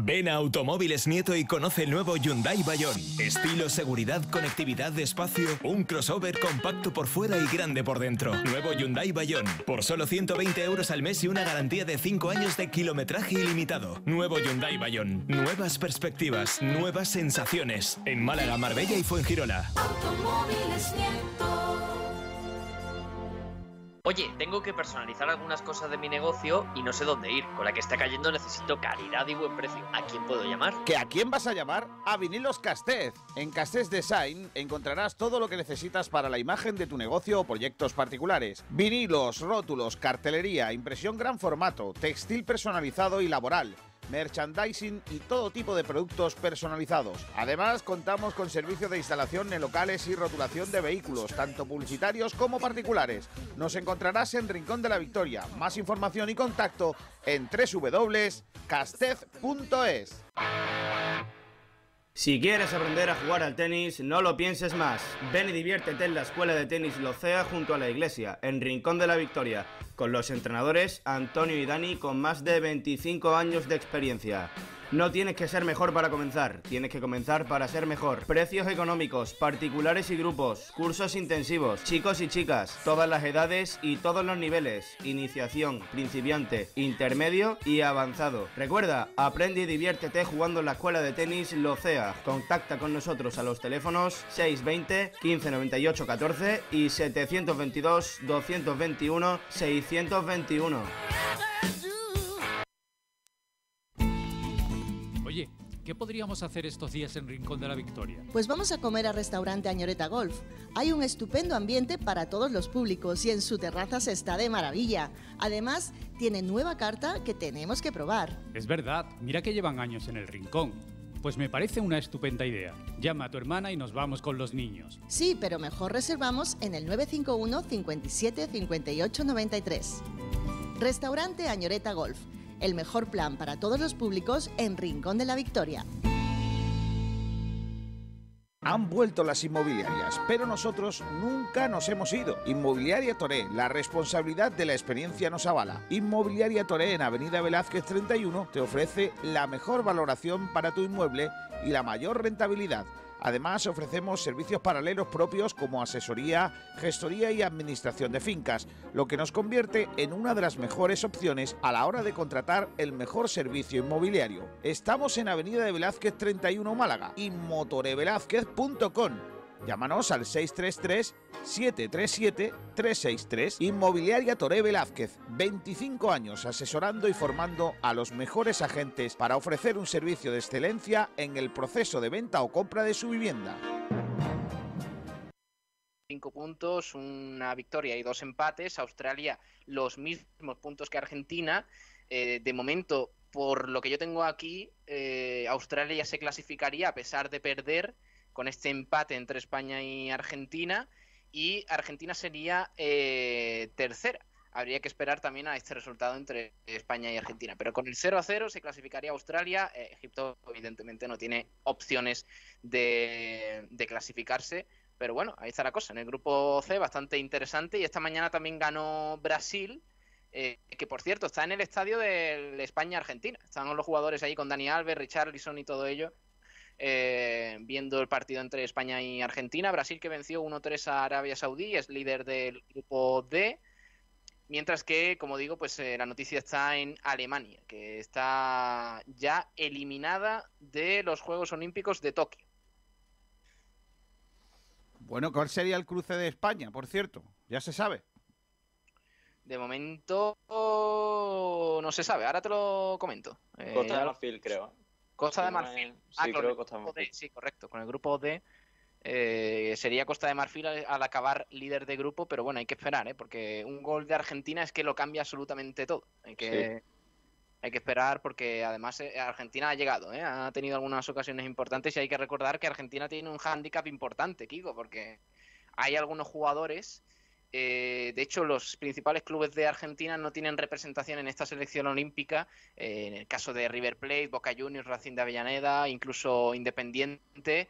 Ven a Automóviles Nieto y conoce el nuevo Hyundai Bayon. Estilo, seguridad, conectividad, espacio, un crossover compacto por fuera y grande por dentro. Nuevo Hyundai Bayon. Por solo 120 euros al mes y una garantía de 5 años de kilometraje ilimitado. Nuevo Hyundai Bayon. Nuevas perspectivas, nuevas sensaciones. En Málaga, Marbella y Fuengirola. Automóviles Nieto. Oye, tengo que personalizar algunas cosas de mi negocio y no sé dónde ir. Con la que está cayendo necesito calidad y buen precio. ¿A quién puedo llamar? ¿Que a quién vas a llamar? A Vinilos Castez. En Castez Design encontrarás todo lo que necesitas para la imagen de tu negocio o proyectos particulares. Vinilos, rótulos, cartelería, impresión gran formato, textil personalizado y laboral merchandising y todo tipo de productos personalizados. Además, contamos con servicio de instalación en locales y rotulación de vehículos, tanto publicitarios como particulares. Nos encontrarás en Rincón de la Victoria. Más información y contacto en www.castez.es. Si quieres aprender a jugar al tenis, no lo pienses más. Ven y diviértete en la Escuela de Tenis Locea junto a la iglesia, en Rincón de la Victoria, con los entrenadores Antonio y Dani con más de 25 años de experiencia. No tienes que ser mejor para comenzar, tienes que comenzar para ser mejor. Precios económicos, particulares y grupos, cursos intensivos, chicos y chicas, todas las edades y todos los niveles, iniciación, principiante, intermedio y avanzado. Recuerda, aprende y diviértete jugando en la escuela de tenis Locea. Contacta con nosotros a los teléfonos 620 1598 14 y 722 221 621. ¿Qué podríamos hacer estos días en Rincón de la Victoria? Pues vamos a comer al restaurante Añoreta Golf. Hay un estupendo ambiente para todos los públicos y en su terraza se está de maravilla. Además, tiene nueva carta que tenemos que probar. Es verdad, mira que llevan años en el Rincón. Pues me parece una estupenda idea. Llama a tu hermana y nos vamos con los niños. Sí, pero mejor reservamos en el 951 57 58 93. Restaurante Añoreta Golf. El mejor plan para todos los públicos en Rincón de la Victoria. Han vuelto las inmobiliarias, pero nosotros nunca nos hemos ido. Inmobiliaria Toré, la responsabilidad de la experiencia nos avala. Inmobiliaria Toré en Avenida Velázquez 31 te ofrece la mejor valoración para tu inmueble y la mayor rentabilidad. Además, ofrecemos servicios paralelos propios como asesoría, gestoría y administración de fincas, lo que nos convierte en una de las mejores opciones a la hora de contratar el mejor servicio inmobiliario. Estamos en Avenida de Velázquez 31 Málaga y motorevelázquez.com. Llámanos al 633-737-363. Inmobiliaria Toré Velázquez, 25 años asesorando y formando a los mejores agentes para ofrecer un servicio de excelencia en el proceso de venta o compra de su vivienda. Cinco puntos, una victoria y dos empates. Australia los mismos puntos que Argentina. Eh, de momento, por lo que yo tengo aquí, eh, Australia se clasificaría a pesar de perder con este empate entre España y Argentina y Argentina sería eh, tercera. Habría que esperar también a este resultado entre España y Argentina. Pero con el 0 a 0 se clasificaría Australia. Eh, Egipto, evidentemente, no tiene opciones de, clasificarse. Pero bueno, ahí está la cosa. En el grupo C, bastante interesante. Y esta mañana también ganó Brasil. eh, que por cierto está en el estadio de España-Argentina. Están los jugadores ahí con Dani Alves, Richarlison y todo ello. Eh, viendo el partido entre España y Argentina. Brasil que venció 1-3 a Arabia Saudí, es líder del grupo D. Mientras que, como digo, pues eh, la noticia está en Alemania, que está ya eliminada de los Juegos Olímpicos de Tokio. Bueno, ¿cuál sería el cruce de España, por cierto? Ya se sabe. De momento no se sabe, ahora te lo comento. Eh, Costa ya de Marfil, creo. Costa de Marfil. Sí, Ah, creo Costa de Marfil. Sí, correcto. Con el grupo D eh, sería Costa de Marfil al, al acabar líder de grupo, pero bueno, hay que esperar, ¿eh? porque un gol de Argentina es que lo cambia absolutamente todo. Hay que, hay que esperar porque además eh, Argentina ha llegado, ¿eh? ha tenido algunas ocasiones importantes y hay que recordar que Argentina tiene un hándicap importante, Kiko, porque hay algunos jugadores. Eh, de hecho, los principales clubes de Argentina no tienen representación en esta selección olímpica. eh, en el caso de River Plate, Boca Juniors, Racing de Avellaneda, incluso Independiente,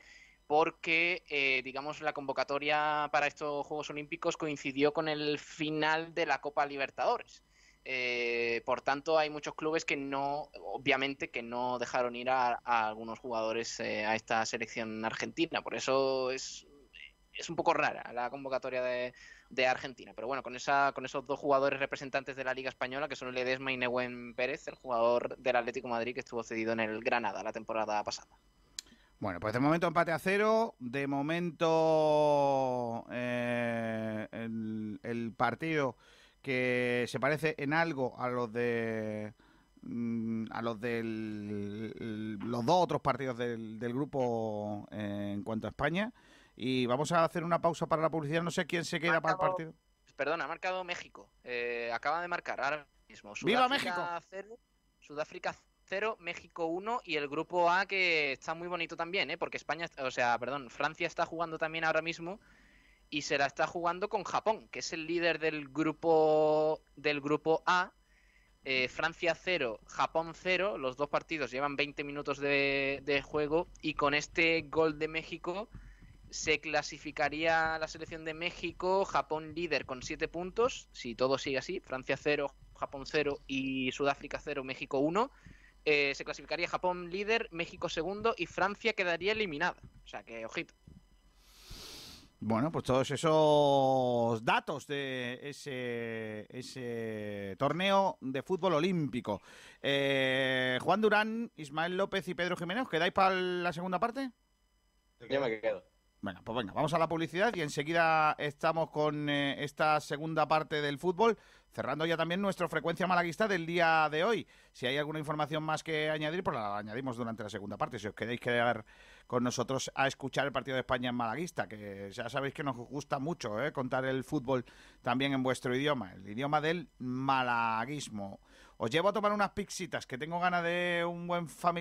porque, eh, digamos, la convocatoria para estos Juegos Olímpicos coincidió con el final de la Copa Libertadores. Eh, por tanto, hay muchos clubes que no, obviamente, que no dejaron ir a, algunos jugadores eh, a esta selección argentina. Por eso es, es un poco rara la convocatoria de, Argentina. Pero bueno, con, esa, con esos dos jugadores representantes de la Liga Española, que son Ledesma y Nehuen Pérez, el jugador del Atlético Madrid que estuvo cedido en el Granada la temporada pasada. Bueno, pues de momento empate a cero. De momento eh, el, el partido que se parece en algo a los de mm, a los del los dos otros partidos del, del grupo eh, en cuanto a España. Y vamos a hacer una pausa para la publicidad. No sé quién se queda para el partido. Perdón, ha marcado México. Eh, acaba de marcar ahora mismo. ¡Viva Sudáfrica cero, Sudáfrica 0, México 1 y el grupo A que está muy bonito también, ¿eh? porque España, o sea, perdón, Francia está jugando también ahora mismo y se la está jugando con Japón, que es el líder del grupo del grupo A. Eh, Francia 0, Japón 0, los dos partidos llevan 20 minutos de, de juego y con este gol de México se clasificaría la selección de México, Japón líder con 7 puntos, si todo sigue así, Francia 0, Japón 0 y Sudáfrica 0, México 1. eh, se clasificaría Japón líder, México segundo y Francia quedaría eliminada. O sea que, ojito. Bueno, pues todos esos datos de ese, ese torneo de fútbol olímpico. Eh, Juan Durán, Ismael López y Pedro Jiménez, ¿os ¿quedáis para la segunda parte? Yo me quedo. Bueno, pues venga, vamos a la publicidad y enseguida estamos con eh, esta segunda parte del fútbol, cerrando ya también nuestra frecuencia malaguista del día de hoy. Si hay alguna información más que añadir, pues la añadimos durante la segunda parte. Si os queréis quedar con nosotros a escuchar el partido de España en malaguista, que ya sabéis que nos gusta mucho eh, contar el fútbol también en vuestro idioma, el idioma del malaguismo. Os llevo a tomar unas pixitas, que tengo ganas de un buen familiar.